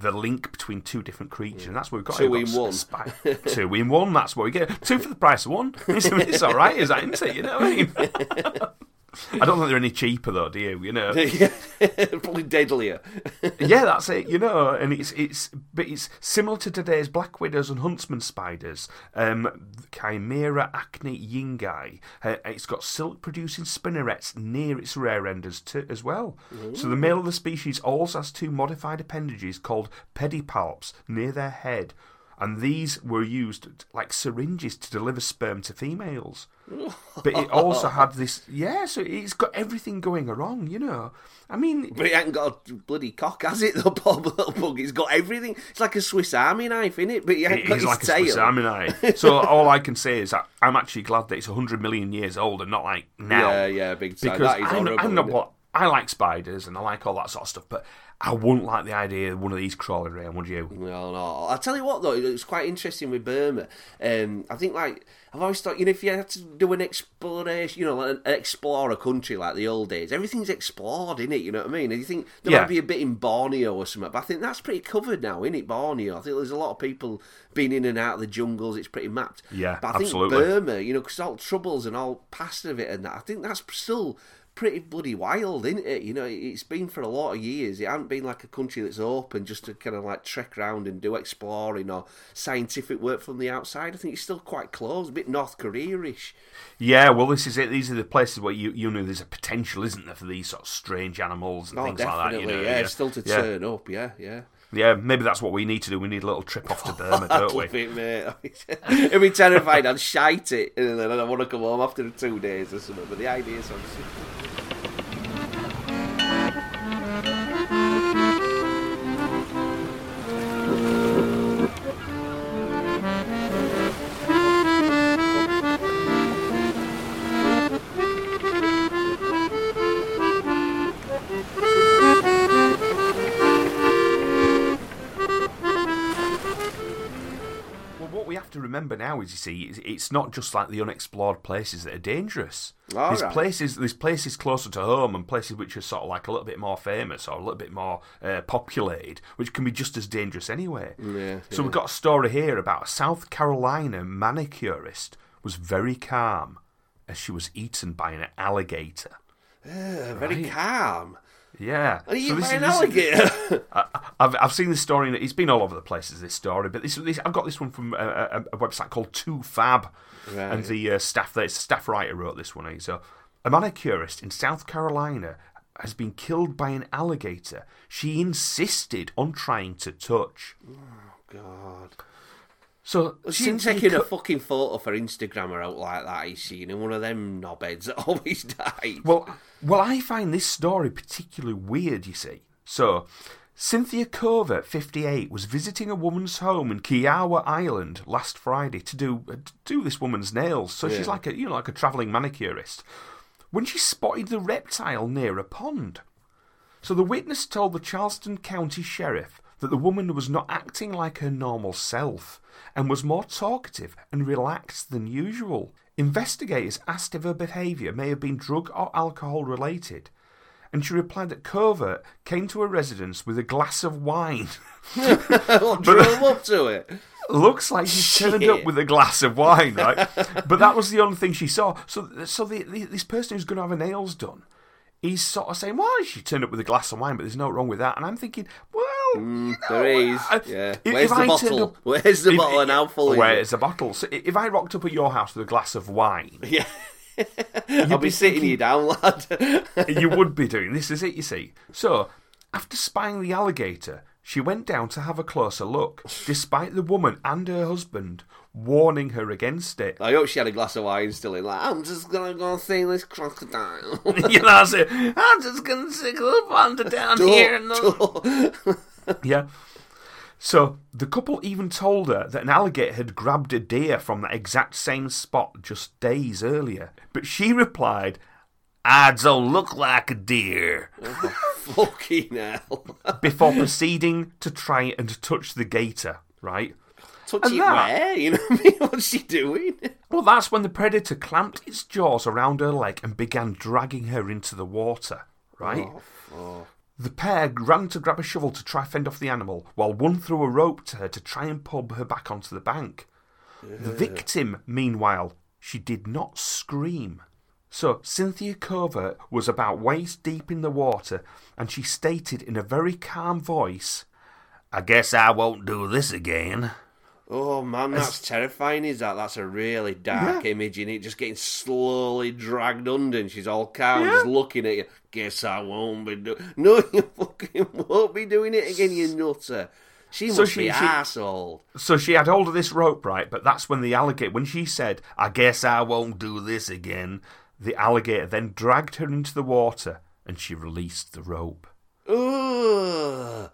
the link between two different creatures, and that's what we've got. Two We've in one. two in one. That's what we get. Two for the price of one. [laughs] It's, it's all right, is that? Isn't it? You know what I mean? [laughs] I don't think they're any cheaper though, do you? You know. [laughs] Probably deadlier. yeah, that's it. You know, and it's it's but it's similar to today's black widows and huntsman spiders. Um, Chimera acne yingi. Uh, it's got silk-producing spinnerets near its rear end as, as well. So the male of the species also has two modified appendages called pedipalps near their head. And these were used like syringes to deliver sperm to females. But it also [laughs] had this, yeah, so it's got everything going wrong, you know. I mean, But it ain't got a bloody cock, has it? [laughs] The poor little bug. It's got everything. It's like a Swiss Army knife, isn't it? But it ain't It got his like a. Swiss Army knife. So [laughs] all I can say is that I'm actually glad that it's 100 million years old and not like now. Yeah, yeah, big time. Because That is I'm, horrible, I'm not what I like spiders and I like all that sort of stuff, but I wouldn't like the idea of one of these crawling around, would you? No, no. I'll tell you what though, it's quite interesting with Burma. Um, I think like I've always thought, you know, if you had to do an exploration, you know, like, explore a country like the old days, everything's explored in it. You know what I mean? And you think there Yeah. might be a bit in Borneo or something, but I think that's pretty covered now, isn't it? Borneo. I think there's a lot of people being in and out of the jungles. It's pretty mapped. Yeah, but I think absolutely. Burma, you know, because all troubles and all past of it and that, I think that's still pretty bloody wild, isn't it? You know, it's been for a lot of years. It hasn't been like a country that's open just to kind of like trek around and do exploring or scientific work from the outside. I think it's still quite close, a bit North Korea-ish. Yeah, well, this is it. These are the places where you you know there's a potential, isn't there, for these sort of strange animals and Oh, things like that. You know, yeah, it's still to yeah. turn up, yeah, yeah. Yeah, maybe that's what we need to do. We need a little trip off to [laughs] Burma, don't we? it, mate. It'd be terrifying. I'd shite it, and then I want to come home after two days or something. But the idea is now is, you see, it's, not just like the unexplored places that are dangerous. All there's right. places, there's places closer to home, and places which are sort of like a little bit more famous or a little bit more uh, populated, which can be just as dangerous anyway. Yeah, So we've got a story here about a South Carolina manicurist was very calm as she was eaten by an alligator. Uh, very calm. Yeah. Are you So this by an this is- alligator? I, I've I've seen this story. and It's been all over the places. This story, but this, this I've got this one from a, a, a website called Two Fab, Right. and the uh, staff there, it's a staff writer wrote this one. eh? So, a manicurist in South Carolina has been killed by an alligator. She insisted on trying to touch. Oh God. So She's taking a fucking photo for Instagram or out like that. she? seen in one of them knobheads that [laughs] always dies. Well, well, I find this story particularly weird. You see, so Cynthia Covert, fifty-eight, was visiting a woman's home in Kiawah Island last Friday to do uh, to do this woman's nails. So she's like a you know like a travelling manicurist. When she spotted the reptile near a pond, so the witness told the Charleston County Sheriff that the woman was not acting like her normal self and was more talkative and relaxed than usual. Investigators asked if her behaviour may have been drug or alcohol related, and she replied that Covert came to her residence with a glass of wine. [laughs] What, drove up to it. Looks like she turned up with a glass of wine, right? but that was the only thing she saw. So, so the, the, this person who's going to have her nails done, he's sort of saying, "Well, she turned up with a glass of wine, but there's no wrong with that." And I'm thinking, well, you know, mm, There is. I- Yeah. if- Where's if the I bottle? up- Where's the if- bottle and how full? Where's the bottle? So if I rocked up at your house with a glass of wine, [laughs] Yeah. I'll be sitting you down, lad. [laughs] you would be doing this. Is it? You see. So after spying the alligator, she went down to have a closer look, despite the woman and her husband warning her against it. I hope she had a glass of wine still in. Like, I'm just gonna go see this crocodile. you know, so, I'm just gonna stick a little wander down here. And the... Yeah. So the couple even told her that an alligator had grabbed a deer from the exact same spot just days earlier. But she replied, I don't look like a deer, [laughs] Fucking hell. [laughs] before proceeding to try and touch the gator, right? Touch And it that- where? [laughs] You know what I mean? What's she doing? Well, that's when the predator clamped its jaws around her leg and began dragging her into the water, right? Oh, The pair ran to grab a shovel to try fend off the animal, while one threw a rope to her to try and pull her back onto the bank. The victim, meanwhile, she did not scream. So Cynthia Covert was about waist deep in the water, and she stated in a very calm voice, I guess I won't do this again. Oh man, that's terrifying. Is that? That's a really dark Yeah. image in it. Just getting slowly dragged under, and she's all calm, just looking at you. Guess I won't be doing. [laughs] No, you fucking won't be doing it again, you nutter. She So must she- be she- arsehole. So she had hold of this rope, right? But that's when the alligator, when she said, I guess I won't do this again, the alligator then dragged her into the water and she released the rope. Ugh.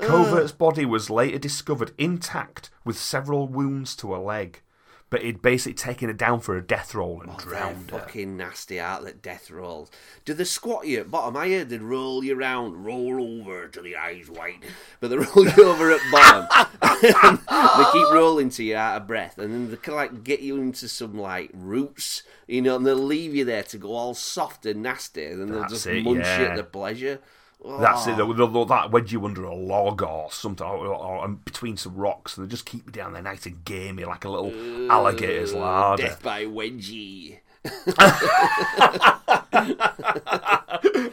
Covert's body was later discovered intact with several wounds to a leg, but he'd basically taken her down for a death roll and oh, They're drowned her. fucking nasty outlet death rolls. Do they squat you at bottom? I heard they'd roll you round, roll over till your eyes white, but they [laughs] roll you over at bottom. [laughs] they keep rolling till you're out of breath, and then they can like get you into some like roots, you know, and they'll leave you there to go all soft and nasty, and then they'll just it, munch you yeah. at their pleasure. That's it. Oh, They'll, they'll, that wedge you under a log or something, or, or, or between some rocks, and they just keep you down there nice and gamey like a little alligator's larder. Death by wedgie. Give [laughs]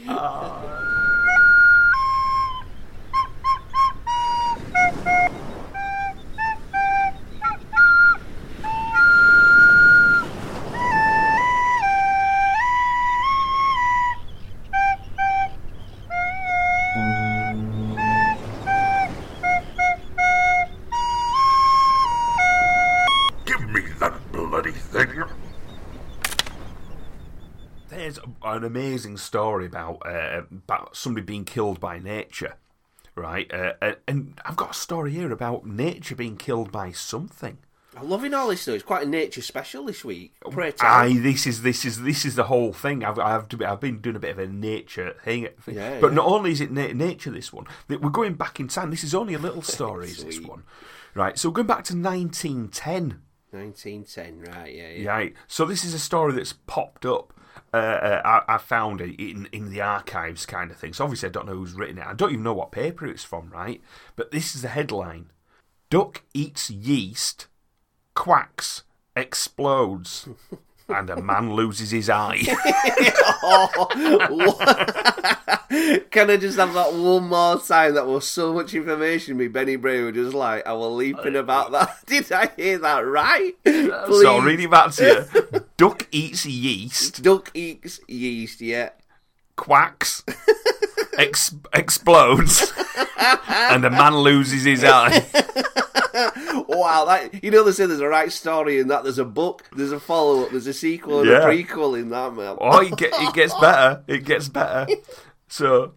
[laughs] oh. An amazing story about uh, about somebody being killed by nature, right? Uh, and- and I've got a story here about nature being killed by something. I'm loving all this though. It's quite a nature special this week. Pray. Aye, this is this is this is the whole thing. I've I've, to be- I've been doing a bit of a nature thing. Yeah, but yeah. not only is it na- nature. This one, that we're going back in time. This is only a little [laughs] story. this one, right? So going back to 1910. 1910, right, yeah, yeah. Right. So this is a story that's popped up. Uh, uh, I, I found it in in the archives, kind of thing. So obviously, I don't know who's written it. I don't even know what paper it's from, right? But this is the headline: Duck eats yeast, quacks, explodes, [laughs] and a man loses his eye. [laughs] Can I just have that one more time? That was so much information. Me, Benny Bray were just like, I was leaping uh, about that. [laughs] Did I hear that right? Uh, so I'll Please. read it back to you. [laughs] Duck eats yeast, Duck eats yeast, yeah. quacks, ex- explodes, and a man loses his eye. [laughs] Wow, that you know they say there's a right story in that. There's a book, there's a follow up, there's a sequel and Yeah. a prequel in that man. Oh, it, get, it gets better. It gets better. So,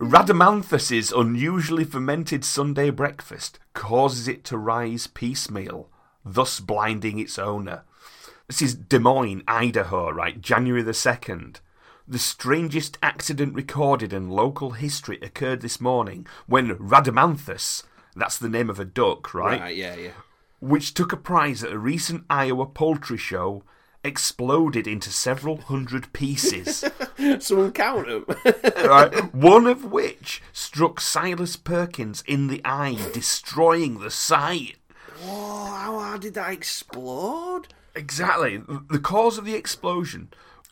Rhadamanthus's unusually fermented Sunday breakfast causes it to rise piecemeal, thus blinding its owner. This is Des Moines, Idaho, right? January the 2nd. The strangest accident recorded in local history occurred this morning when Rhadamanthus, that's the name of a duck, right? Right, yeah, yeah. which took a prize at a recent Iowa poultry show, exploded into several hundred pieces, [laughs] Someone count them. [laughs] right? one of which struck Silas Perkins in the eye, destroying the sight. Whoa, how hard did that explode? Exactly. The cause of the explosion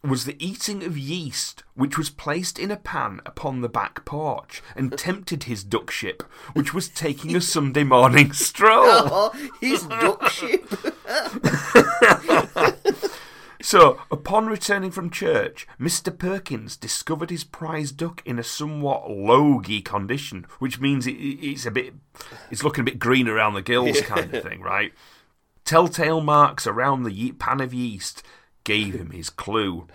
was the eating of yeast, which was placed in a pan upon the back porch and [laughs] tempted his duckship, which was taking a Sunday morning [laughs] stroll. Oh, his duck ship. [laughs] So, upon returning from church, Mr. Perkins discovered his prize duck in a somewhat logy condition, which means it, it's a bit, it's looking a bit green around the gills, kind of thing, right? Telltale marks around the pan of yeast gave him his clue,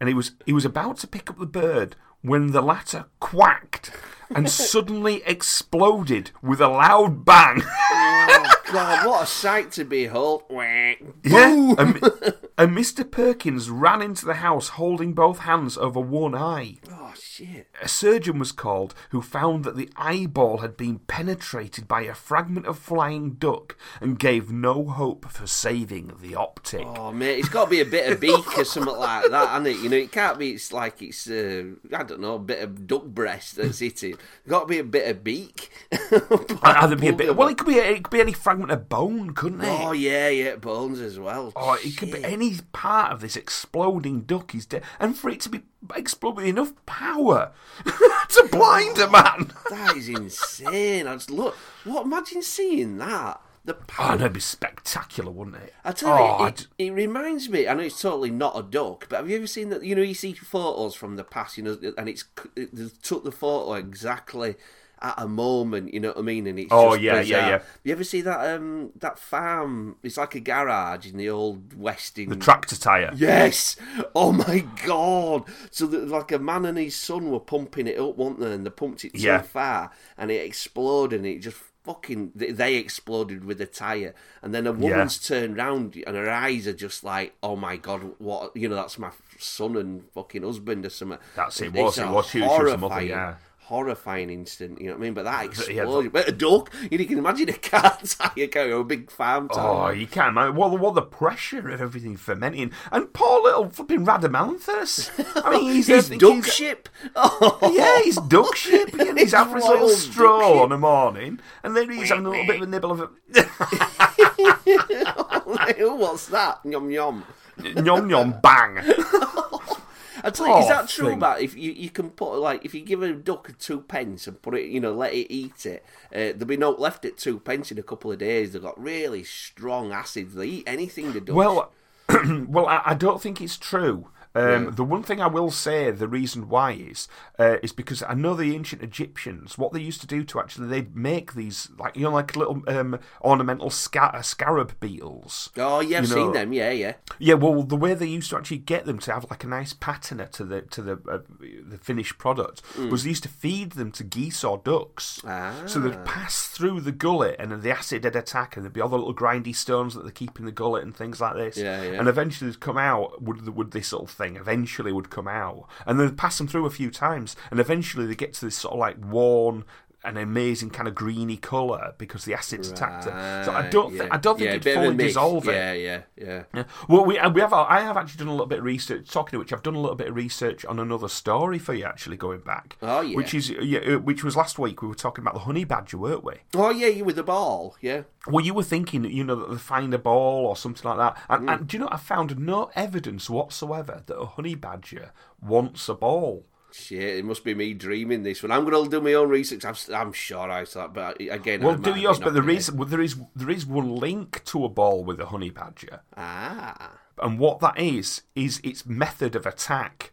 and he was he was about to pick up the bird when the latter quacked and [laughs] suddenly exploded with a loud bang. Oh, God, what a sight to behold. [laughs] Yeah, and, and Mr. Perkins ran into the house holding both hands over one eye. Oh, shit. A surgeon was called who found that the eyeball had been penetrated by a fragment of flying duck and gave no hope for saving the optic. Oh, mate, it's got to be a bit of beak or [laughs] something like that, hasn't it? You know, it can't be, it's like it's, uh, I don't know, a bit of duck breast that's [laughs] hitting. got to be a bit of beak. [laughs] Either be a bit, well, it could be it could be any fragment of bone, couldn't it? Oh, yeah, yeah, bones as well. Oh, it could be Shit. Any part of this exploding duck is dead, and for it to be explode with enough power [laughs] to blind a man. That is insane. I just look, what, imagine seeing that. The Oh, power. no, it'd be spectacular, wouldn't it? I tell oh, you, it, it reminds me. I know it's totally not a duck, but have you ever seen that? You know, you see photos from the past, you know, and it's they took the photo exactly at a moment. You know what I mean? And it's Oh, just yeah, yeah, bizarre. yeah. You ever see that um that farm? It's like a garage in the old western. the tractor tire. Yes. Oh my god. So that like a man and his son were pumping it up, weren't they? And they pumped it Yeah. so far, and it exploded, and it just fucking they- exploded with the tire. And then a woman's turned round, and her eyes are just like, oh my god, what? You know, that's my son and fucking husband or something. That's it, was- it was she was a mother, horrifying- yeah. Horrifying instant, you know what I mean? But that [laughs] Yeah, explosion, but a duck, you can imagine a car [laughs] tire going, a big farm tire. Oh, you can't imagine. What, what the pressure of everything fermenting. And poor little flipping Rhadamanthus. I mean, he's, [laughs] His he's- duck ship. Oh, Yeah, he's duck ship. And he's having his little stroll on a morning, and then he's having a little bit of a nibble of a What's that? Yum yum. yum yum bang. I tell you, is that true thing. about if you, you can put like if you give a duck a two pence and put it, you know, let it eat it, uh, there'll be no left at two pence in a couple of days. They've got really strong acids. They eat anything. The ducks. Well, [clears throat] well, I, I don't think it's true. Um, Yeah. The one thing I will say, the reason why is, uh, is because I know the ancient Egyptians. What they used to do to actually, they'd make these like you know, like little um, ornamental uh, scarab beetles. oh yeah, I've you seen them. Yeah, yeah. Yeah, well, the way they used to actually get them to have like a nice patina to the to the uh, the finished product was they used to feed them to geese or ducks. Ah. So they'd pass through the gullet, and then the acid would attack, and there'd be all the little grindy stones that they keep in the gullet and things like this. Yeah, yeah. And eventually, they'd come out. Would would this little thing eventually would come out, and they'd pass them through a few times, and eventually they get to this sort of like worn. An amazing kind of greeny colour because the acid's attacked it. So I don't, Right, think yeah. I don't think yeah, it'd bit of a fully mix. dissolve it. Yeah, yeah, yeah. Yeah. Well, we we have. I have actually done a little bit of research. Talking of which, I've done a little bit of research on another story for you. Actually, going back. Oh, yeah. Which is yeah, uh, which was last week. We were talking about the honey badger, weren't we? Oh yeah, you with the ball. Yeah. Well, you were thinking, you know, that they find a ball or something like that. And, and do you know? I found no evidence whatsoever that a honey badger wants a ball. Shit, it must be me dreaming this one. I'm going to do my own research. I'm, I'm sure I saw it, but again, Well, do yours, but there is well, there is there is one link to a ball with a honey badger. Ah. And what that is, is its method of attack.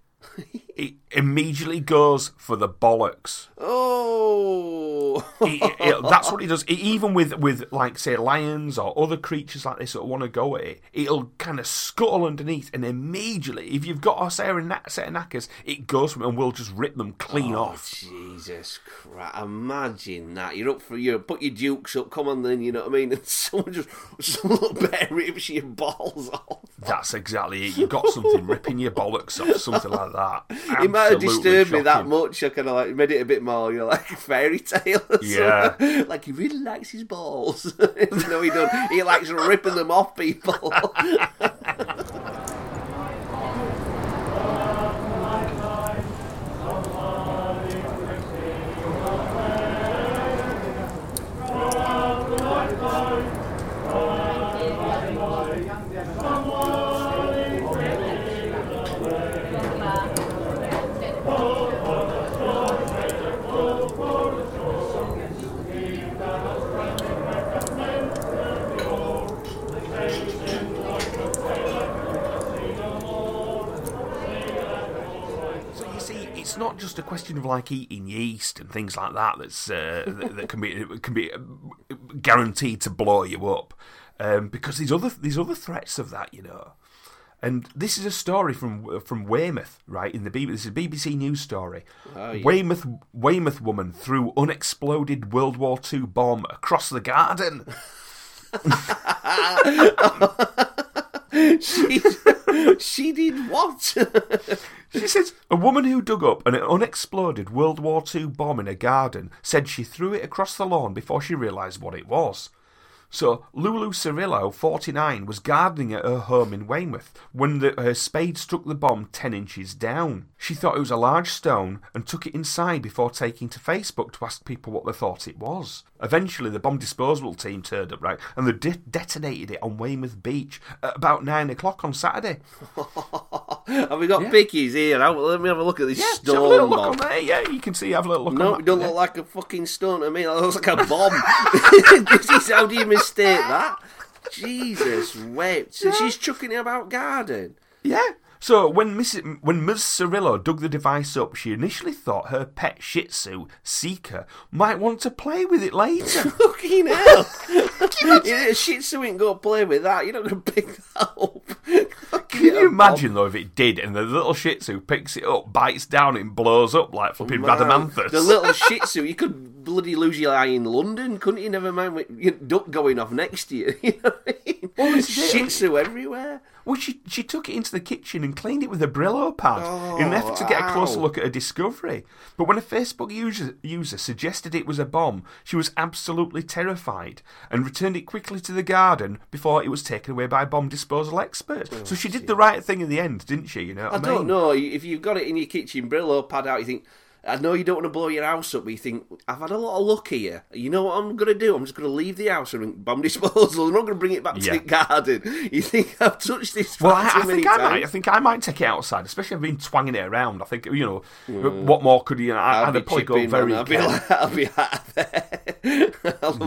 It immediately goes for the bollocks. Oh. It- it- it- that's what he does. Even with, with, like, say, lions or other creatures like this that want to go at it, it'll kind of scuttle underneath, and immediately, if you've got a set of, kna- set of knackers, it goes from and will just rip them clean Oh, off. Jesus Christ. Imagine that. You're up for you put your dukes up, come on then, you know what I mean? And [laughs] someone just some little bear rips your balls off. That's exactly it. You've got something ripping your bollocks off, something like that. It might have Absolutely disturbed me that shocking. much. I kind of like made it a bit more, you know, like [laughs] fairy tale. Yeah. like he really likes his balls. [laughs] no, he don't. He likes ripping them off people. [laughs] So you see, it's not just a question of like eating yeast and things like that that's uh, that, that can be can be guaranteed to blow you up, um, because these other these other threats of that, you know. And this is a story from from Weymouth, right? In the BBC, this is a BBC news story. Oh, yeah. Weymouth Weymouth woman threw unexploded World War II bomb across the garden. [laughs] [laughs] she, she did what? She says a woman who dug up an unexploded World War II bomb in a garden said she threw it across the lawn before she realised what it was. So Lulu Cirillo, 49, was gardening at her home in Weymouth when the, her spade struck the bomb 10 inches down. She thought it was a large stone and took it inside before taking to Facebook to ask people what they thought it was. Eventually, the bomb disposal team turned up, right, and they de- detonated it on Weymouth Beach at about 9 o'clock on Saturday. [laughs] Have we got Yeah. pickies here? Have- Let me have a look at this Yeah, just have a little stone look bomb. on there. Yeah, you can see. Have a little look No, on it don't that. look like a fucking stone to me. It looks like a [laughs] bomb. [laughs] this is how do you mistake that? Jesus, wait. So she's chucking it about garden. Yeah. So when Miss when Ms. Cirillo dug the device up, she initially thought her pet Shih Tzu Seeker might want to play with it later. [laughs] Fucking hell. [laughs] yeah, shit, so we can go play with that. You're not going to pick that up. [laughs] Can you imagine though if it did, and the little Shih Tzu picks it up, bites down, and blows up like oh flipping Rhadamanthus? The little shih tzu, you could bloody lose your eye in London, couldn't you? Never mind with your duck going off next to you. You know what I mean? Shih tzu everywhere. Well, she she took it into the kitchen and cleaned it with a Brillo pad in an effort to get a oh, closer ow. look at her discovery. But when a Facebook user, user suggested it was a bomb, she was absolutely terrified and returned it quickly to the garden before it was taken away by a bomb disposal expert. Oh, so she did the right thing in the end, didn't she? You know I, I don't know. If you've got it in your kitchen, Brillo pad out, you think, I know you don't want to blow your house up, but you think, I've had a lot of luck here. You know what I'm going to do? I'm just going to leave the house and bomb [laughs] disposal. I'm not going to bring it back to Yeah. the garden. You think I've touched this Well, I, too I many think I times? might. I think I might take it outside, especially I've been twanging it around. I think you know what more could you? know, I, I'll I'd be probably go very. I'll be, like, I'll be out of there.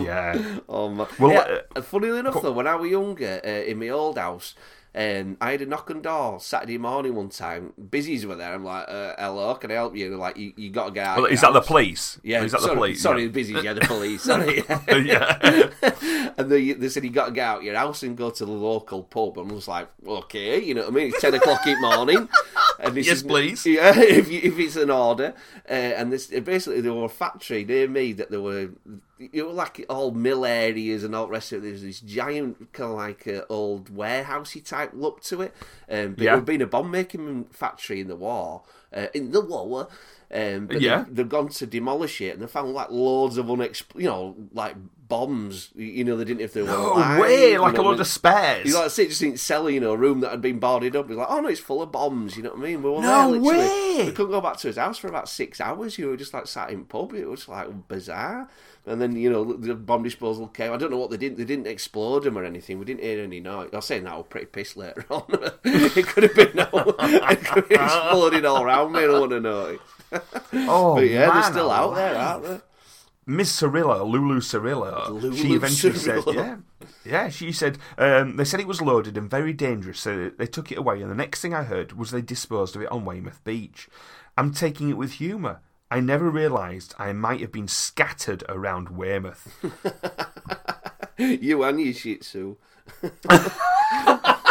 Yeah. Oh my. Well, yeah, uh, funnily enough, though, when I was younger, uh, in my old house, um, I had a knock on door Saturday morning one time. Busies were there. I'm like, uh, "Hello, can I help you?" They're like, "You, you got to get out." Well, is that the police? Yeah, is that sorry, the police? sorry, Yeah. busies. Yeah, the police. Sorry. [laughs] yeah. [laughs] and they, they said you got to get out of your house and go to the local pub. And I was like, okay, you know what I mean? It's ten o'clock in the morning. And this Yes, is- please. [laughs] Yeah, if, you, if it's an order. Uh, and this basically there were a factory near me that there were you know like all mill areas and all the rest of it. There's this giant kind of like uh, old warehousey type look to it. Um, but Yeah. it had been a bomb making factory in the war. Uh, in the war. Um, but Yeah. they've, they've gone to demolish it and they found like loads of unexp- you know, like bombs. You know, they didn't if they were No alive, way! you Like know a load of spares. You like say just didn't sell, you know, a room that had been boarded up. He's like, oh no, it's full of bombs. You know what I mean? We were No there, way! We couldn't go back to his house for about six hours. You were just like sat in pub. It was like bizarre. And then you know the bomb disposal came. I don't know what they didn't. They didn't explode them or anything. We didn't hear any noise. I was saying that I was pretty pissed later on. [laughs] it could have been. it could have exploded all around me. I don't want to know. [laughs] oh, But yeah, man, they're still oh. out alive. there, aren't they? Miss Cirillo, Lulu Cirillo, Lulu she eventually Cirillo. said, yeah, yeah, she said um, they said it was loaded and very dangerous, so they took it away. And the next thing I heard was they disposed of it on Weymouth Beach. I'm taking it with humour. I never realised I might have been scattered around Weymouth. [laughs] You and your Shih Tzu. [laughs] [laughs]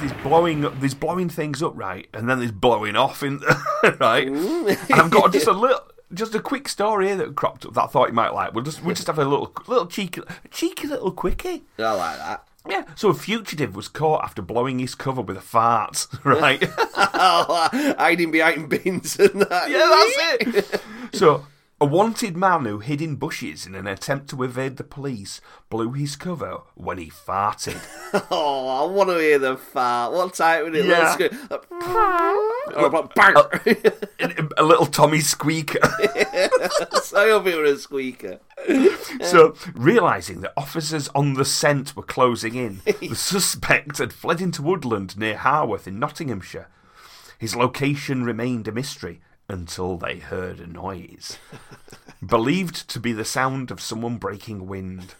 things, blowing, up, these blowing things up, right, and then there's blowing off in, [laughs] right. and I've got just a little, just a quick story here that cropped up that I thought you might like. We'll just, we'll just have a little, little cheeky, cheeky little quickie. I like that. Yeah. So a fugitive was caught after blowing his cover with a fart, [laughs] right? [laughs] hiding behind bins and that. yeah, that's it. So A wanted man who hid in bushes in an attempt to evade the police blew his cover when he farted. [laughs] Oh, I want to hear the fart. What type would it Yeah. look? Or about bang. Uh, [laughs] a little Tommy squeaker. I hope it was a squeaker. So, realizing that officers on the scent were closing in, [laughs] the suspect had fled into woodland near Harworth in Nottinghamshire. His location remained a mystery until they heard a noise, believed to be the sound of someone breaking wind.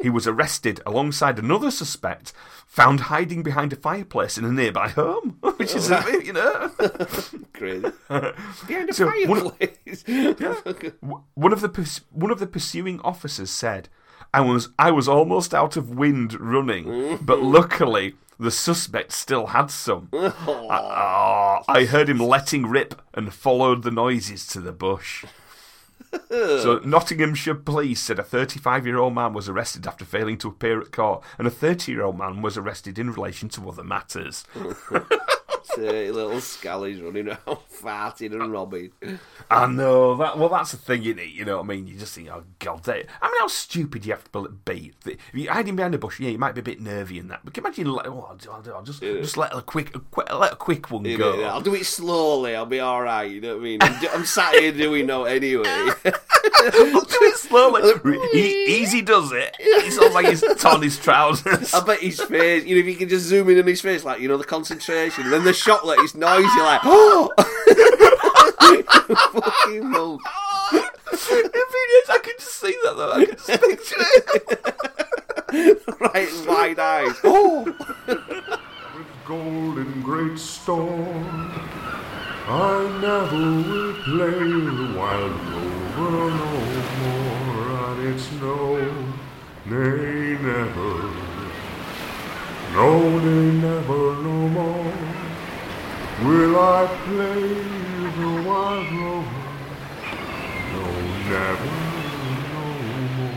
He was arrested alongside another suspect, found hiding behind a fireplace in a nearby home, [laughs] which is oh, a bit, you know. [laughs] Crazy. Behind a So, one- fireplace. W- One of the one of the pursuing officers said, "I was I was almost out of wind running, but [laughs] luckily the suspect still had some. [laughs] Ah, I heard him letting rip and followed the noises to the bush." [laughs] So Nottinghamshire police said a 35-year-old man was arrested after failing to appear at court, and a 30-year-old man was arrested in relation to other matters. [laughs] Uh, Dirty little scallies running [laughs] around farting and robbing. I know that. Well, that's the thing, isn't it? You know what I mean? You just think, oh god, they, I mean, how stupid do you have to be? If you're hiding behind a bush, yeah, you might be a bit nervy in that. But can you imagine, like, oh, I'll, do- I'll, do- I'll just just let a quick, a quick, let a quick one You go. know, I'll do it slowly. I'll be all right. You know what I mean? I'm, I'm sat here doing no anyway. [laughs] I'll do it [laughs] slowly. He, easy does it. He sounds like he's torn his trousers. I bet his face. You know, if you can just zoom in on his face, like you know, the concentration. And then the shot, like his noise. You're like, oh, fucking move. if he is, I can just see that though. I can just picture it. [laughs] right wide eyes. [laughs] Oh, with golden great storm. I never will play the wild rover no more, and it's no, nay, never, no, nay, never, no more. Will I play the wild rover? No, never, no more.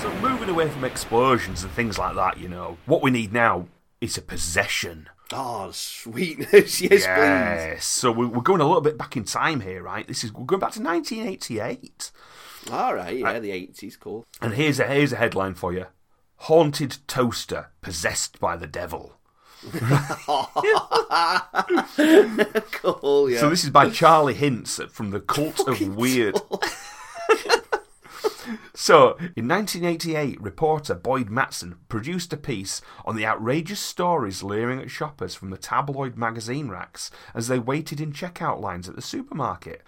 So moving away from explosions and things like that, you know, what we need now is a possession. oh, sweetness. [laughs] Yes, Yes. So we're, we're going a little bit back in time here, right? This is we're going back to 1988, please. All right. Yeah, uh, the eighties. Cool. and here's a here's a headline for you: Haunted toaster possessed by the devil. [laughs] Cool. Yeah. So this is by [laughs] Charlie Hints from the Cult of Weird. [laughs] So, in 1988, reporter Boyd Matson produced a piece on the outrageous stories leering at shoppers from the tabloid magazine racks as they waited in checkout lines at the supermarket.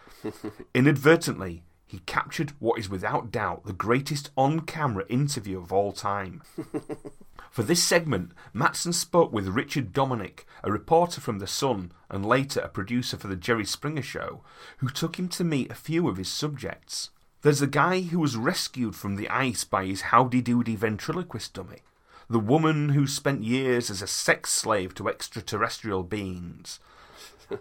Inadvertently, he captured what is without doubt the greatest on camera interview of all time. [laughs] For this segment, Matson spoke with Richard Dominick, a reporter from The Sun and later a producer for The Jerry Springer Show, who took him to meet a few of his subjects. There's the guy who was rescued from the ice by his howdy doody ventriloquist dummy, the woman who spent years as a sex slave to extraterrestrial beings,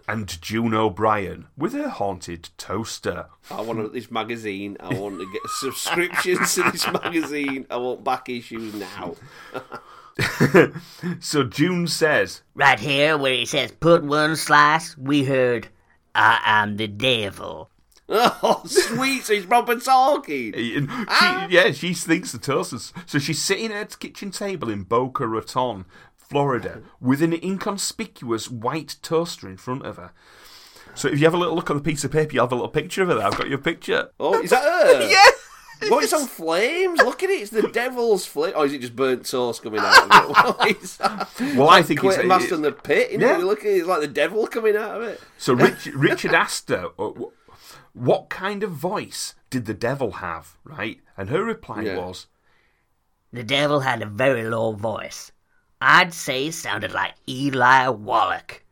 and June O'Brien with her haunted toaster. I want this magazine. I want to get subscriptions to this magazine. I want back issues now. [laughs] So June says, Right here where it says put one slice, we heard I am the devil. [laughs] Oh, sweet! So he's proper talking. And She, ah. yeah, she thinks the toasters. So she's sitting at a kitchen table in Boca Raton, Florida, with an inconspicuous white toaster in front of her. So if you have a little look on the piece of paper, you'll have a little picture of her there. I've got your picture. Oh, is that [laughs] her? Yeah! What, it's on flames? Look at it, it's the devil's flame. Or is it just burnt toast coming out of it? [laughs] What is that? Well, I think it's... Quatermass in the pit, you know? Yeah. You look at it, it's like the devil coming out of it. So Rich, [laughs] Richard asked her, uh, what kind of voice did the devil have, right? And her reply Yeah. was, The devil had a very low voice. I'd say sounded like Eli Wallach.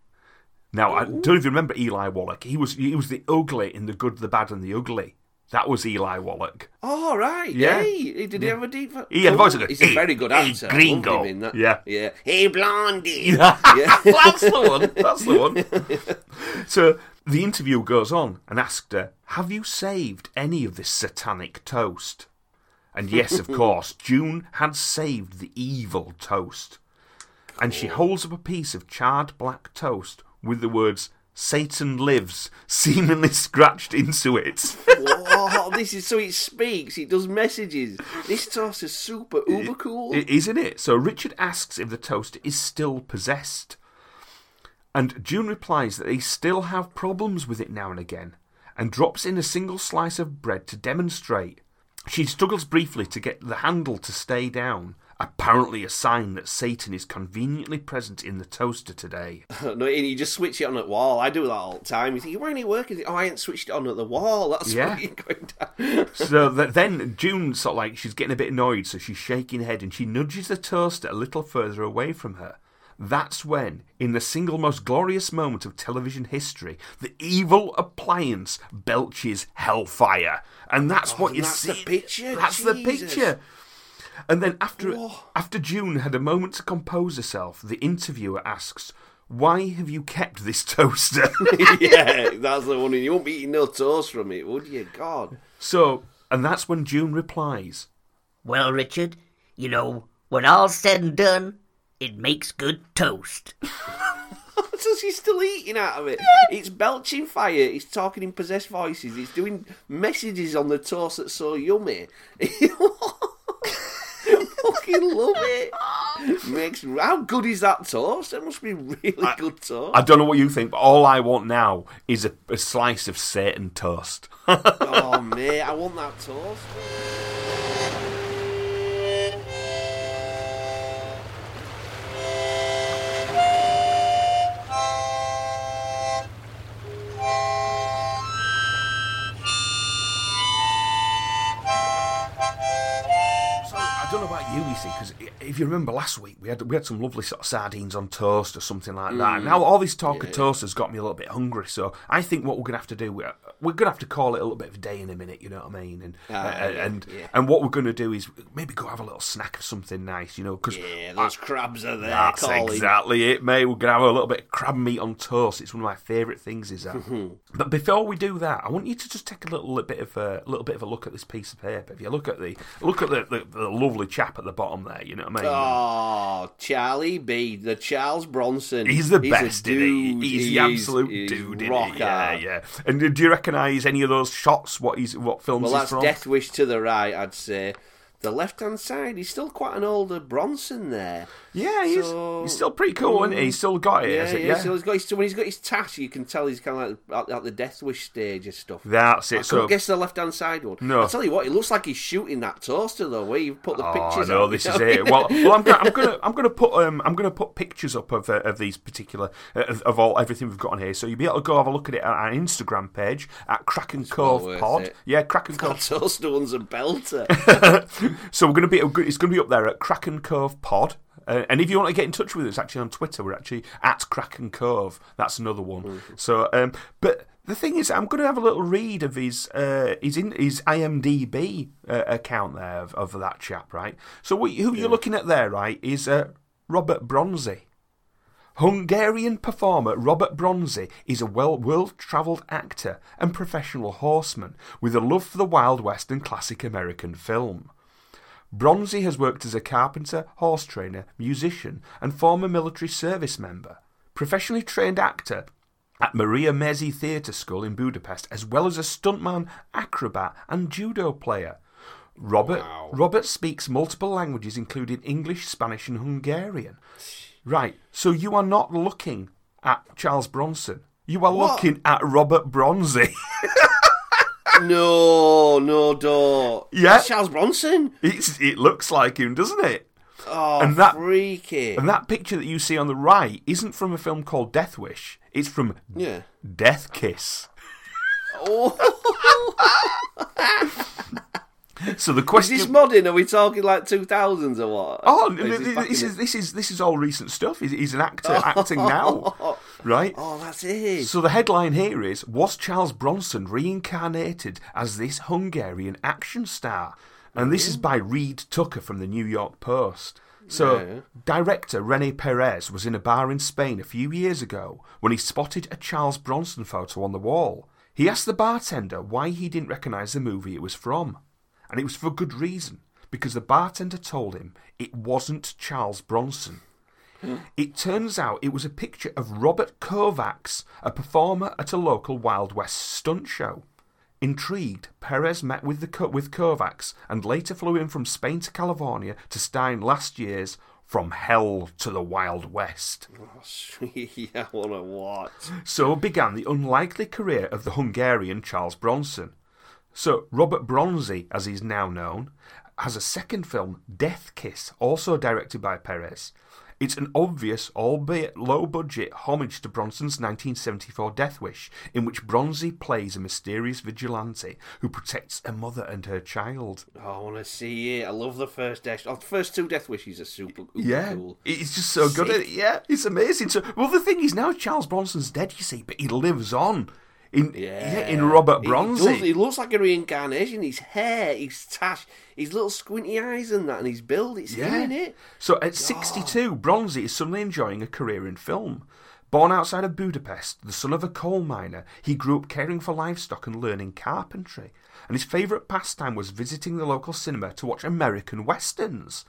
Now, I don't even remember Eli Wallach. He was he was the ugly in The Good, the Bad, and the Ugly. That was Eli Wallach. Oh, right. Yeah. Hey, did he have a deep voice? He had a voice oh, like, He's a very good hey, actor. I gringo." him in that. Yeah. Yeah. Hey, Blondie. [laughs] Yeah. Yeah. [laughs] That's the one. That's the one. [laughs] so the interview goes on and asked her, Have you saved any of this satanic toast? And yes, of course, June had saved the evil toast. And she holds up a piece of charred black toast with the words Satan lives [laughs] seemingly scratched into it. Whoa, this is so it speaks. It does messages. This toast is super uber cool. I- Isn't it? So Richard asks if the toaster is still possessed. And June replies that they still have problems with it now and again, and drops in a single slice of bread to demonstrate. She struggles briefly to get the handle to stay down, apparently a sign that Satan is conveniently present in the toaster today. [laughs] no, and you just switch it on at the wall. I do that all the time. You think, why ain't it working? Oh, I ain't switched it on at the wall. That's Yeah. why you're going down. [laughs] so that then June sort of like she's getting a bit annoyed, so she's shaking her head and she nudges the toaster a little further away from her. That's when, in the single most glorious moment of television history, the evil appliance belches hellfire, and that's oh, what and you that's see. the picture? That's the picture. And then after Whoa. after June had a moment to compose herself, the interviewer asks, "Why have you kept this [laughs] toaster?" [laughs] yeah, that's the one. You won't be eating no toast from it, would you? God. so, and that's when June replies, Well, Richard, you know, when all's said and done, it makes good toast. [laughs] So she's still eating out of it. It's belching fire. It's talking in possessed voices. It's doing messages on the toast that's so yummy. I fucking love it. [laughs] Makes how good is that toast? That must be really good toast. I don't know what you think, but all I want now is a, a slice of Satan toast. [laughs] oh mate, I want that toast. You, you see, because if you remember last week, we had we had some lovely sort of sardines on toast or something like that. And now all this talk of toast has got me a little bit hungry. So I think what we're going to have to do, we're, we're going to have to call it a little bit of a day in a minute. You know what I mean? And uh, yeah, and yeah. and what we're going to do is maybe go have a little snack of something nice. You know, because Yeah, those crabs are there. That's calling. exactly it, mate. We're gonna have a little bit of crab meat on toast. It's one of my favourite things. Is that? but before we do that, I want you to just take a little bit of a little bit of a look at this piece of paper. If you look at the look at the, the, the lovely chap at the bottom there, you know what I mean? Oh, Charlie B, the Charles Bronson. He's the a best, isn't he? dude. He's He the absolute he's dude, rock? Yeah, yeah. And do you recognise any of those shots? What he's what films Well, he's that's from? Death Wish to the right, I'd say. The left hand side, he's still quite an older Bronson there. Yeah, he's, So- he's still pretty cool, isn't he? He's still got it, Yeah, it? yeah. yeah. So he's got his, when he's got his tash, you can tell he's kind of like at, at the Death Wish stage and stuff. That's I it. couldn't So guess the left hand side one. No. I'll tell you what, it looks like he's shooting that toaster though, where you put the Oh pictures. no, up, this you is it. Well, well, I'm gonna, I'm gonna, [laughs] I'm gonna put, um, I'm gonna put pictures up of, uh, of these particular, uh, of, of all everything we've got on here, so you'll be able to go have a look at it on our Instagram page at Kraken Cove Pod. it. Yeah, Kraken Cove. toaster one's a belter. [laughs] [laughs] so we're gonna be, it's gonna be up there at Kraken Cove Pod. Uh, and if you want to get in touch with us, actually on Twitter, we're actually at Kraken Cove. That's another one. Mm-hmm. So, um, but the thing is, I'm going to have a little read of his uh, his in his IMDb uh, account there of, of that chap, right? So, what, who you're looking at there, right, is uh, Robert Bronzy. Hungarian performer Robert Bronzy is a well world travelled actor and professional horseman with a love for the Wild West and classic American film. Bronzy has worked as a carpenter, horse trainer, musician, and former military service member. Professionally trained actor at Maria Mezei Theatre School in Budapest, as well as a stuntman, acrobat, and judo player. Robert Robert speaks multiple languages, including English, Spanish, and Hungarian. Right, so you are not looking at Charles Bronson. You are What? looking at Robert Bronzy. [laughs] no, no, don't. Yeah. That's Charles Bronson. it's, it looks like him, doesn't it? Oh, And that- freaky. And that picture that you see on the right isn't from a film called Death Wish. It's from Yeah. Death Kiss. Oh, [laughs] [laughs] [laughs] So the question is this modern? Are we talking like two thousands or what? Oh, Or is this, this is this is this is all recent stuff. He's, he's an actor [laughs] acting now, right? Oh, that's it. So the headline here is: Was Charles Bronson reincarnated as this Hungarian action star? And this is mm. by Reed Tucker from the New York Post. So, Yeah. director Rene Perez was in a bar in Spain a few years ago when he spotted a Charles Bronson photo on the wall. He asked the bartender why he didn't recognise the movie it was from. And it was for good reason, because the bartender told him it wasn't Charles Bronson. It turns out it was a picture of Robert Kovacs, a performer at a local Wild West stunt show. Intrigued, Perez met with, the, with Kovacs and later flew in from Spain to California to star in last year's From Hell to the Wild West. Oh, sweet. I want to. So began the unlikely career of the Hungarian Charles Bronson. So Robert Bronzy, as he's now known, has a second film, Death Kiss, also directed by Perez. It's an obvious, albeit low budget, homage to Bronson's 1974 Death Wish, in which Bronzy plays a mysterious vigilante who protects a mother and her child. Oh, I want to see it. I love the first Death. Oh, the first two Death Wishes are super, uber Yeah, cool. it's just so good. Yeah, it's amazing. So, well, the thing is now Charles Bronson's dead, you see, but he lives on in Yeah. in Robert He Bronzy. He, looks like a reincarnation. His hair, his tash, his little squinty eyes and that, and his build. It's him in it. So at 62, Bronzy is suddenly enjoying a career in film. Born outside of Budapest, the son of a coal miner, he grew up caring for livestock and learning carpentry. And his favourite pastime was visiting the local cinema to watch American westerns.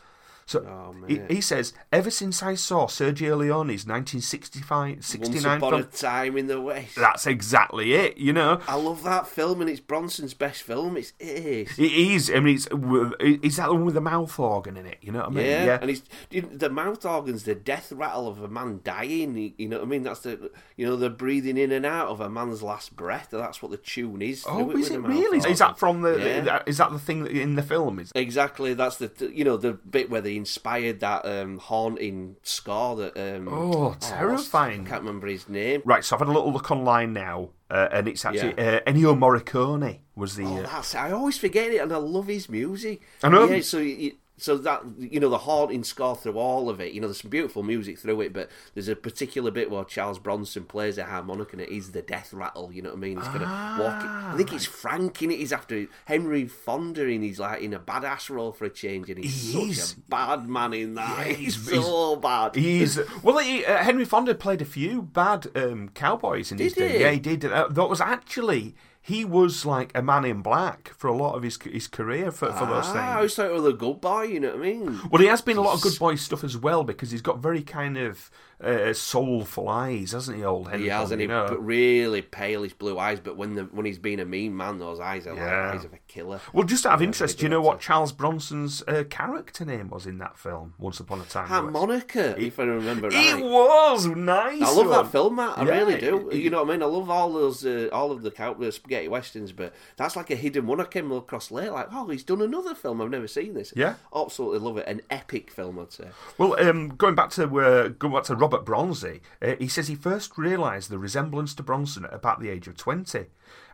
So Oh, he, he says, ever since I saw Sergio Leone's 1965 Once 69 upon a time in the West. that's exactly it, you know. I love that film, and it's Bronson's best film. It's it is. It is. I mean, it's is that the one with the mouth organ in it? You know what I mean? Yeah, and he's the mouth organs, the death rattle of a man dying. You know what I mean? That's the you know the breathing in and out of a man's last breath. That's what the tune is. Oh, is with it really? organ. Is that from the? Yeah. Is that the thing that in the film? Is Exactly, that's the you know the bit where they inspired that um, haunting score that. Um, Oh, what's- terrifying. I can't remember his name. right? So I've had a little look online now, uh, and it's actually uh, Ennio Morricone was the. Oh, uh, that's I always forget it, and I love his music. I know. Yeah, so you, so that you know the haunting score through all of it. You know, there's some beautiful music through it, but there's a particular bit where Charles Bronson plays a harmonica, and it is the death rattle. You know what I mean? He's gonna walk. Ah, I think it's Frank in it. He's after Henry Fonda, and he's like in a badass role for a change, and he's He such a bad man in that. Yeah, he's, he's- so bad. He's well. He, uh, Henry Fonda played a few bad um, cowboys in his Did day. he? Yeah, he did. Uh, that was actually he was like a man in black for a lot of his his career for, for those ah, things. I always thought it was a good boy. You know what I mean? Well, he has been a lot of good boy stuff as well because he's got very kind of uh, soulful eyes, hasn't he, old Henry? He has, and he know? but really palish blue eyes. But when the when he's being a mean man, those eyes are Yeah. like eyes of a killer. Well, just out of interest, do you know what. Charles Bronson's uh, character name was in that film? Once Upon a Time. the West? If I remember right. It was nice. I love one. that film, Matt. I Yeah, really do. it- you know what I mean? I love all those, uh, all of the spaghetti westerns, but that's like a hidden one. I came across late, like, oh, he's done another film. I've never seen this. Yeah. absolutely love it. An epic film, I'd say. Well, um, going back to uh, going back to Robert Bronzy, uh, he says he first realised the resemblance to Bronson at about the age of twenty,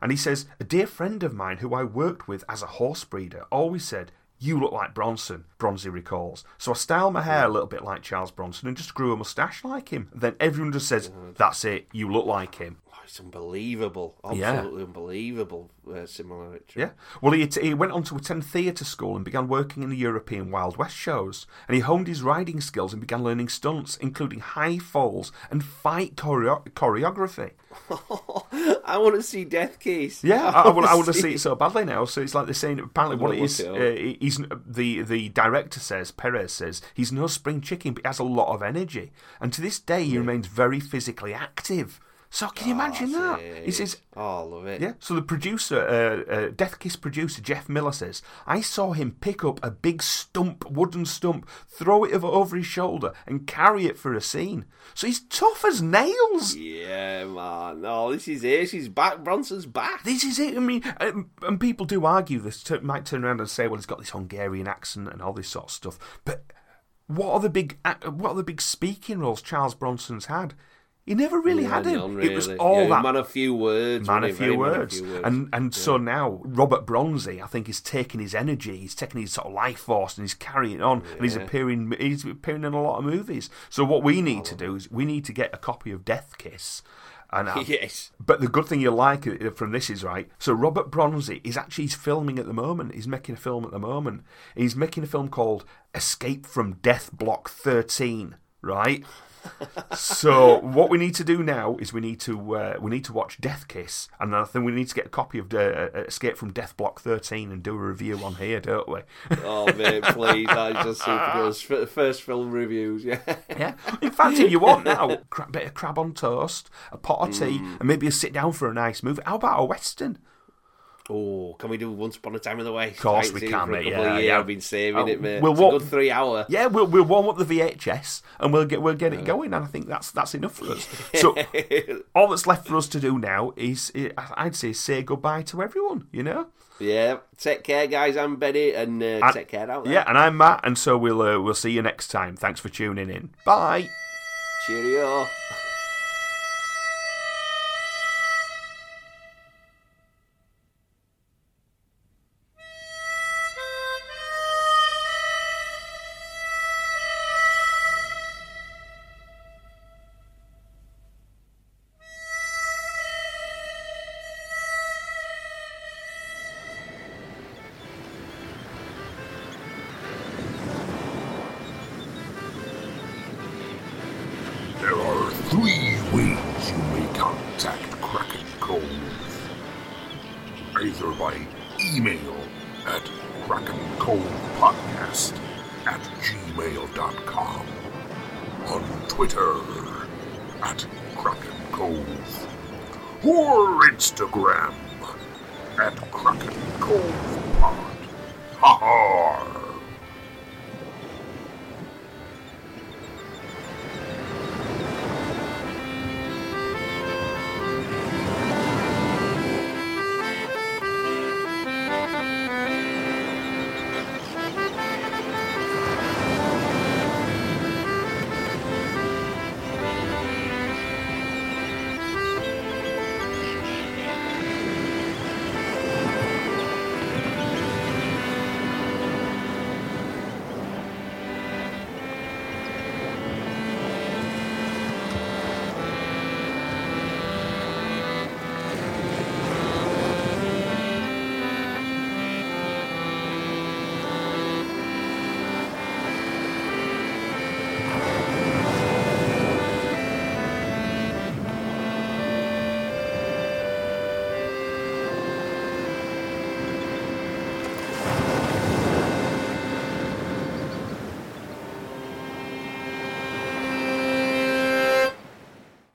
and he says a dear friend of mine who I worked with as a horse breeder always said. You look like Bronson, Bronzy recalls. So I styled my hair a little bit like Charles Bronson and just grew a moustache like him. Then everyone just says, That's it, you look like him. It's unbelievable, Yeah. absolutely unbelievable uh, similarity. Yeah. Well, he, he went on to attend theatre school and began working in the European Wild West shows. And he honed his riding skills and began learning stunts, including high falls and fight choreo- choreography. [laughs] I want to see Death Kiss. Yeah, I, I, want, I want to see it so badly now. So it's like they're saying apparently what it is. Uh, he's the the director says Perez says he's no spring chicken, but he has a lot of energy, and to this day he remains very physically active. So can you imagine that? He says Oh, I love it. Yeah. So the producer, uh, uh, Death Kiss producer Jeff Miller says, I saw him pick up a big stump, wooden stump, throw it over, his shoulder, and carry it for a scene. So he's tough as nails. Yeah, man. No, this is it. She's back. Bronson's back. This is it. I mean, um, and people do argue this, t- might turn around and say, well, he's got this Hungarian accent and all this sort of stuff. But what are the big, what are the big speaking roles Charles Bronson's had? He never really Yeah, had him. none, It was all Yeah, that man of few words. man wasn't a few Very man of words. few words. And and so now Robert Bronzy, I think, is taking his energy, he's taking his sort of life force, and he's carrying it on, and he's appearing he's appearing in a lot of movies. So what we need to do is we need to get a copy of Death Kiss. And have- [laughs] yes. but the good thing you like uh, from this is right. So Robert Bronzy is actually he's filming at the moment. He's making a film at the moment. He's making a film called Escape from Death Block Thirteen. right? So what we need to do now is we need to uh, we need to watch Death Kiss, and then I think we need to get a copy of uh, Escape from Death Block 13 and do a review on here, don't we? Oh mate, please! That's just super good. F- First film reviews, yeah. yeah. In fact, if you want now, a bit of crab on toast, a pot of tea, Mm. and maybe a sit down for a nice movie. How about a western? Oh, can we do Once Upon a Time in the West? Of course we can, mate, yeah, yeah. I've been saving Uh, it, mate. we'll it's walk- a good three hour. Yeah, we'll we'll warm up the VHS and we'll get we'll get it going, and I think that's that's enough for us. [laughs] So all that's left for us to do now is, is I'd say say goodbye to everyone. You know. Yeah, take care, guys. I'm Benny, and uh, And- take care out there. Yeah, and I'm Matt, and so we'll uh, we'll see you next time. Thanks for tuning in. Bye. Cheerio.